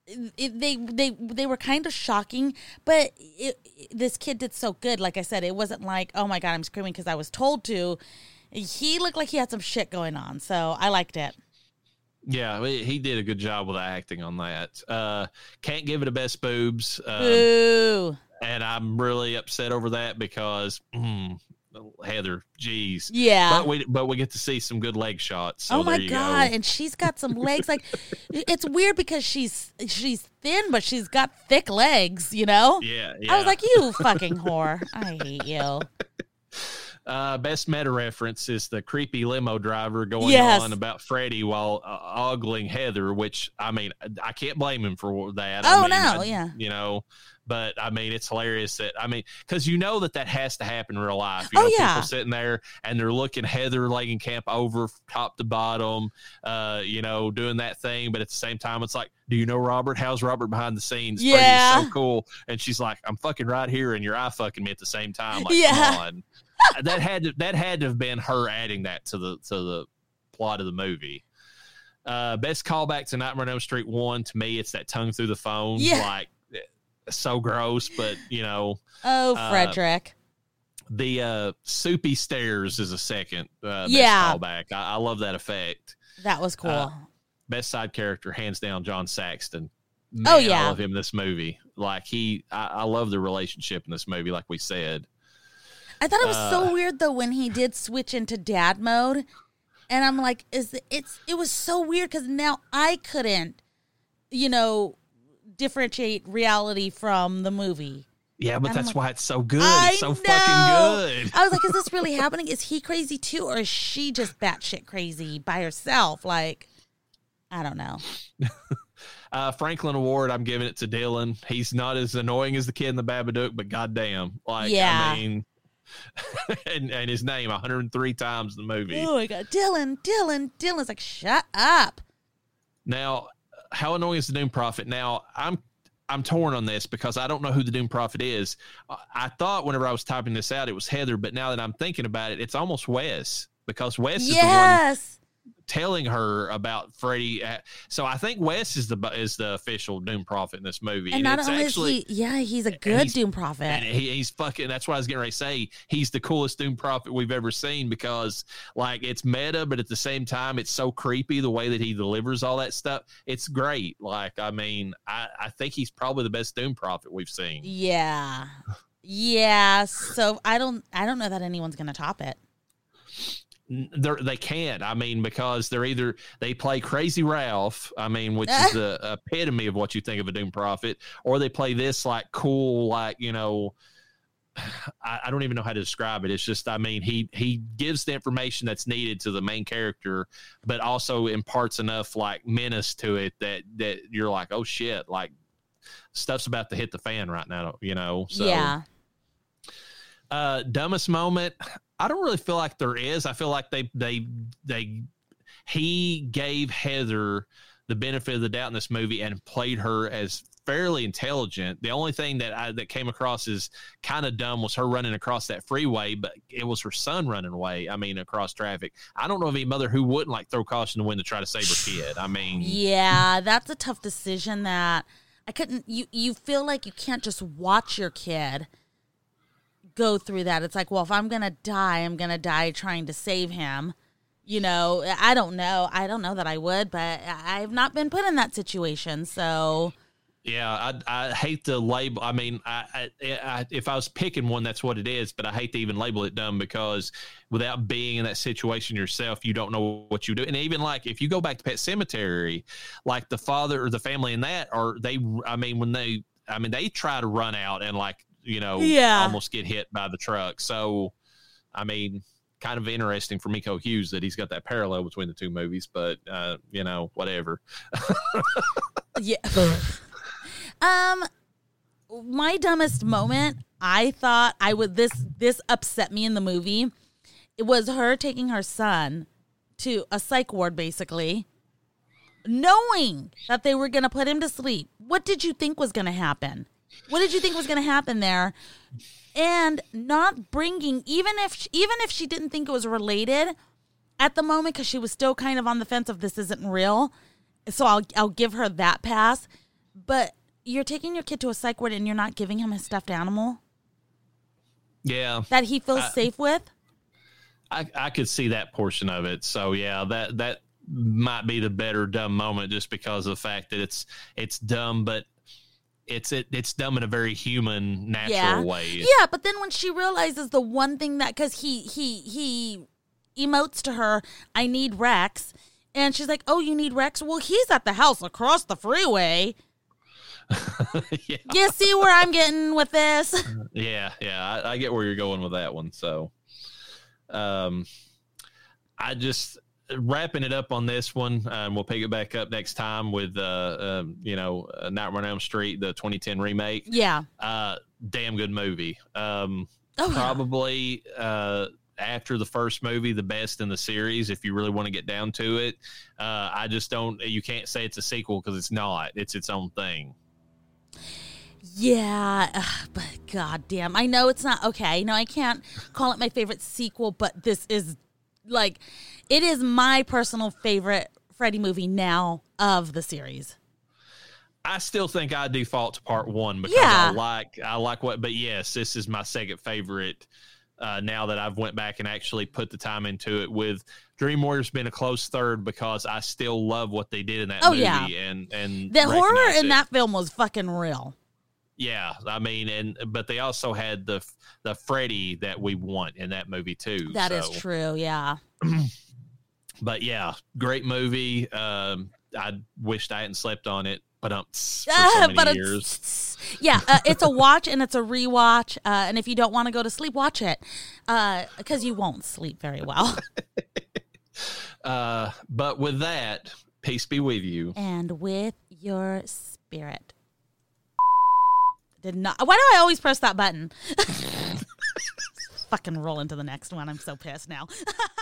it, they they they were kind of shocking, but it, this kid did so good. Like I said, it wasn't like oh my god, I'm screaming because I was told to. He looked like he had some shit going on, so I liked it. Yeah, he he did a good job with the acting on that. Uh, can't give it a best boobs, um, Boo! And I'm really upset over that because mm, Heather, geez. Yeah. But we but we get to see some good leg shots. So oh my god! Go. And she's got some legs. Like it's weird because she's she's thin, but she's got thick legs. You know. Yeah, yeah. I was like, you fucking whore! I hate you. Uh, best meta reference is the creepy limo driver going Yes. on about Freddy while uh, ogling Heather, which I mean, I can't blame him for that. Oh, I mean, no, I- yeah. you know, but I mean, it's hilarious that I mean, because you know that that has to happen in real life. You Oh, know, yeah. people sitting there and they're looking Heather Langenkamp over top to bottom, uh, you know, doing that thing, but at the same time, it's like, do you know Robert? How's Robert behind the scenes? Yeah. so cool, and she's like, I'm fucking right here, and you're eye fucking me at the same time. Like, Yeah. come on that had to that had to have been her adding that to the to the plot of the movie. Uh, best callback to Nightmare on Elm Street one to me, it's that tongue through the phone. Yeah. like so gross, but you know Oh, Uh, Frederick. the uh, soupy stairs is a second. Uh, best Yeah. callback. I, I love that effect. that was cool. uh, Best side character, hands down, John Saxon. Oh, yeah. I love him in this movie. Like he, I, I love the relationship in this movie. Like we said, I thought it was uh, so weird though when he did switch into dad mode, and I'm like, is it- it's it was so weird because now I couldn't, you know, differentiate reality from the movie. yeah, but And that's like, why it's so good. I It's so know. fucking good. I was like, is this really happening? Is he crazy too, or is she just batshit crazy by herself? Like, I don't know. Uh, Franklin Award, I'm giving it to Dylan. He's not as annoying as the kid in the Babadook, but goddamn, like Yeah. I mean, and, and his name 103 times in the movie. Oh my god, Dylan, Dylan, Dylan's like, shut up. Now, how annoying is the Doom Prophet? Now, I'm I'm torn on this because I don't know who the Doom Prophet is. I- thought whenever I was typing this out, it was Heather, but now that I'm thinking about it, it's almost Wes because Wes is the one Yes. Telling her about Freddy. uh, So I think Wes is the is the official Doom Prophet in this movie, And not it's only actually. is he, yeah, he's a good he's- Doom Prophet. and he, he's fucking. That's what I was getting ready to say. He's the coolest Doom Prophet we've ever seen because, like, it's meta, but at the same time, it's so creepy the way that he delivers all that stuff. It's great. Like, I mean, I, I think he's probably the best Doom Prophet we've seen. Yeah. Yeah. So I don't I don't know that anyone's gonna top it. They're, they can't. I mean, because they're either they play Crazy Ralph. I mean, which is the epitome of what you think of a Doom Prophet, or they play this like cool, like you know. I, I don't even know how to describe it. It's just, I mean, he he gives the information that's needed to the main character, but also imparts enough like menace to it that that you're like, oh shit, like stuff's about to hit the fan right now, you know. So yeah. Uh dumbest moment i don't really feel like there is. I feel like they they they he gave heather the benefit of the doubt in this movie and played her as fairly intelligent. The only thing that i that came across as kind of dumb was her running across that freeway but it was her son running away i mean across traffic. I don't know of any mother who wouldn't like throw caution to the wind to try to save her kid. I mean Yeah, that's a tough decision that I couldn't you you feel like you can't just watch your kid go through that. It's like, well, if I'm going to die, I'm going to die trying to save him. You know, I don't know. I don't know that I would, but I've not been put in that situation. So, Yeah, I, I hate the label. I mean, I, I, I, if I was picking one, that's what it is. But I hate to even label it dumb because without being in that situation yourself, you don't know what you do. And even like if you go back to Pet Sematary, like the father or the family in that, or they, I mean, when they, I mean, they try to run out and like you know, Yeah. almost get hit by the truck. So, I mean. Kind of interesting for Miko Hughes that he's got that parallel between the two movies, but uh, you know, whatever. yeah. um my dumbest moment, I thought I would this this upset me in the movie. It was her taking her son to a psych ward basically, knowing that they were going to put him to sleep. What did you think was going to happen? What did you think was going to happen there? And not bringing even if even if she didn't think it was related at the moment cuz she was still kind of on the fence of this isn't real. So I'll I'll give her that pass. But you're taking your kid to a psych ward and you're not giving him a stuffed animal Yeah, that he feels safe with? I, I could see that portion of it. So yeah, that that might be the better dumb moment just because of the fact that it's it's dumb, but it's it it's dumb in a very human, natural yeah. way. Yeah, but then when she realizes the one thing that because he he he emotes to her, I need Rex, and she's like, Oh, you need Rex? Well, he's at the house across the freeway. yeah, You see where I'm getting with this? yeah, yeah. I, I get where you're going with that one. So, um, I just wrapping it up on this one. Um, we'll pick it back up next time with uh, um, you know, uh, Nightmare on Elm Street, the 2010 remake. Yeah. Uh, damn good movie. Um, Oh, yeah. probably uh, after the first movie, the best in the series. If you really want to get down to it, uh, I just don't. You can't say it's a sequel because it's not. It's its own thing. Yeah, ugh, but goddamn, I know it's not okay. No, I can't call it my favorite sequel, but this is like, it is my personal favorite Freddy movie now of the series. I still think I default to part one because Yeah. I like I like what. But yes, this is my second favorite. Uh, now that I've went back and actually put the time into it, with Dream Warriors being a close third because I still love what they did in that Oh, movie yeah. and and The horror in it. that film was fucking real. Yeah, I mean, and but they also had the the Freddy that we want in that movie too. That is so- true. Yeah. But yeah, great movie. Um, I wished I hadn't slept on it, but um, so Ah, but years. yeah, uh, it's a watch and it's a rewatch. Uh, and if you don't want to go to sleep, watch it because you won't sleep very well. Uh, but with that, peace be with you. and with your spirit. Did not. Why do I always press that button? Fucking roll into the next one. I'm so pissed now.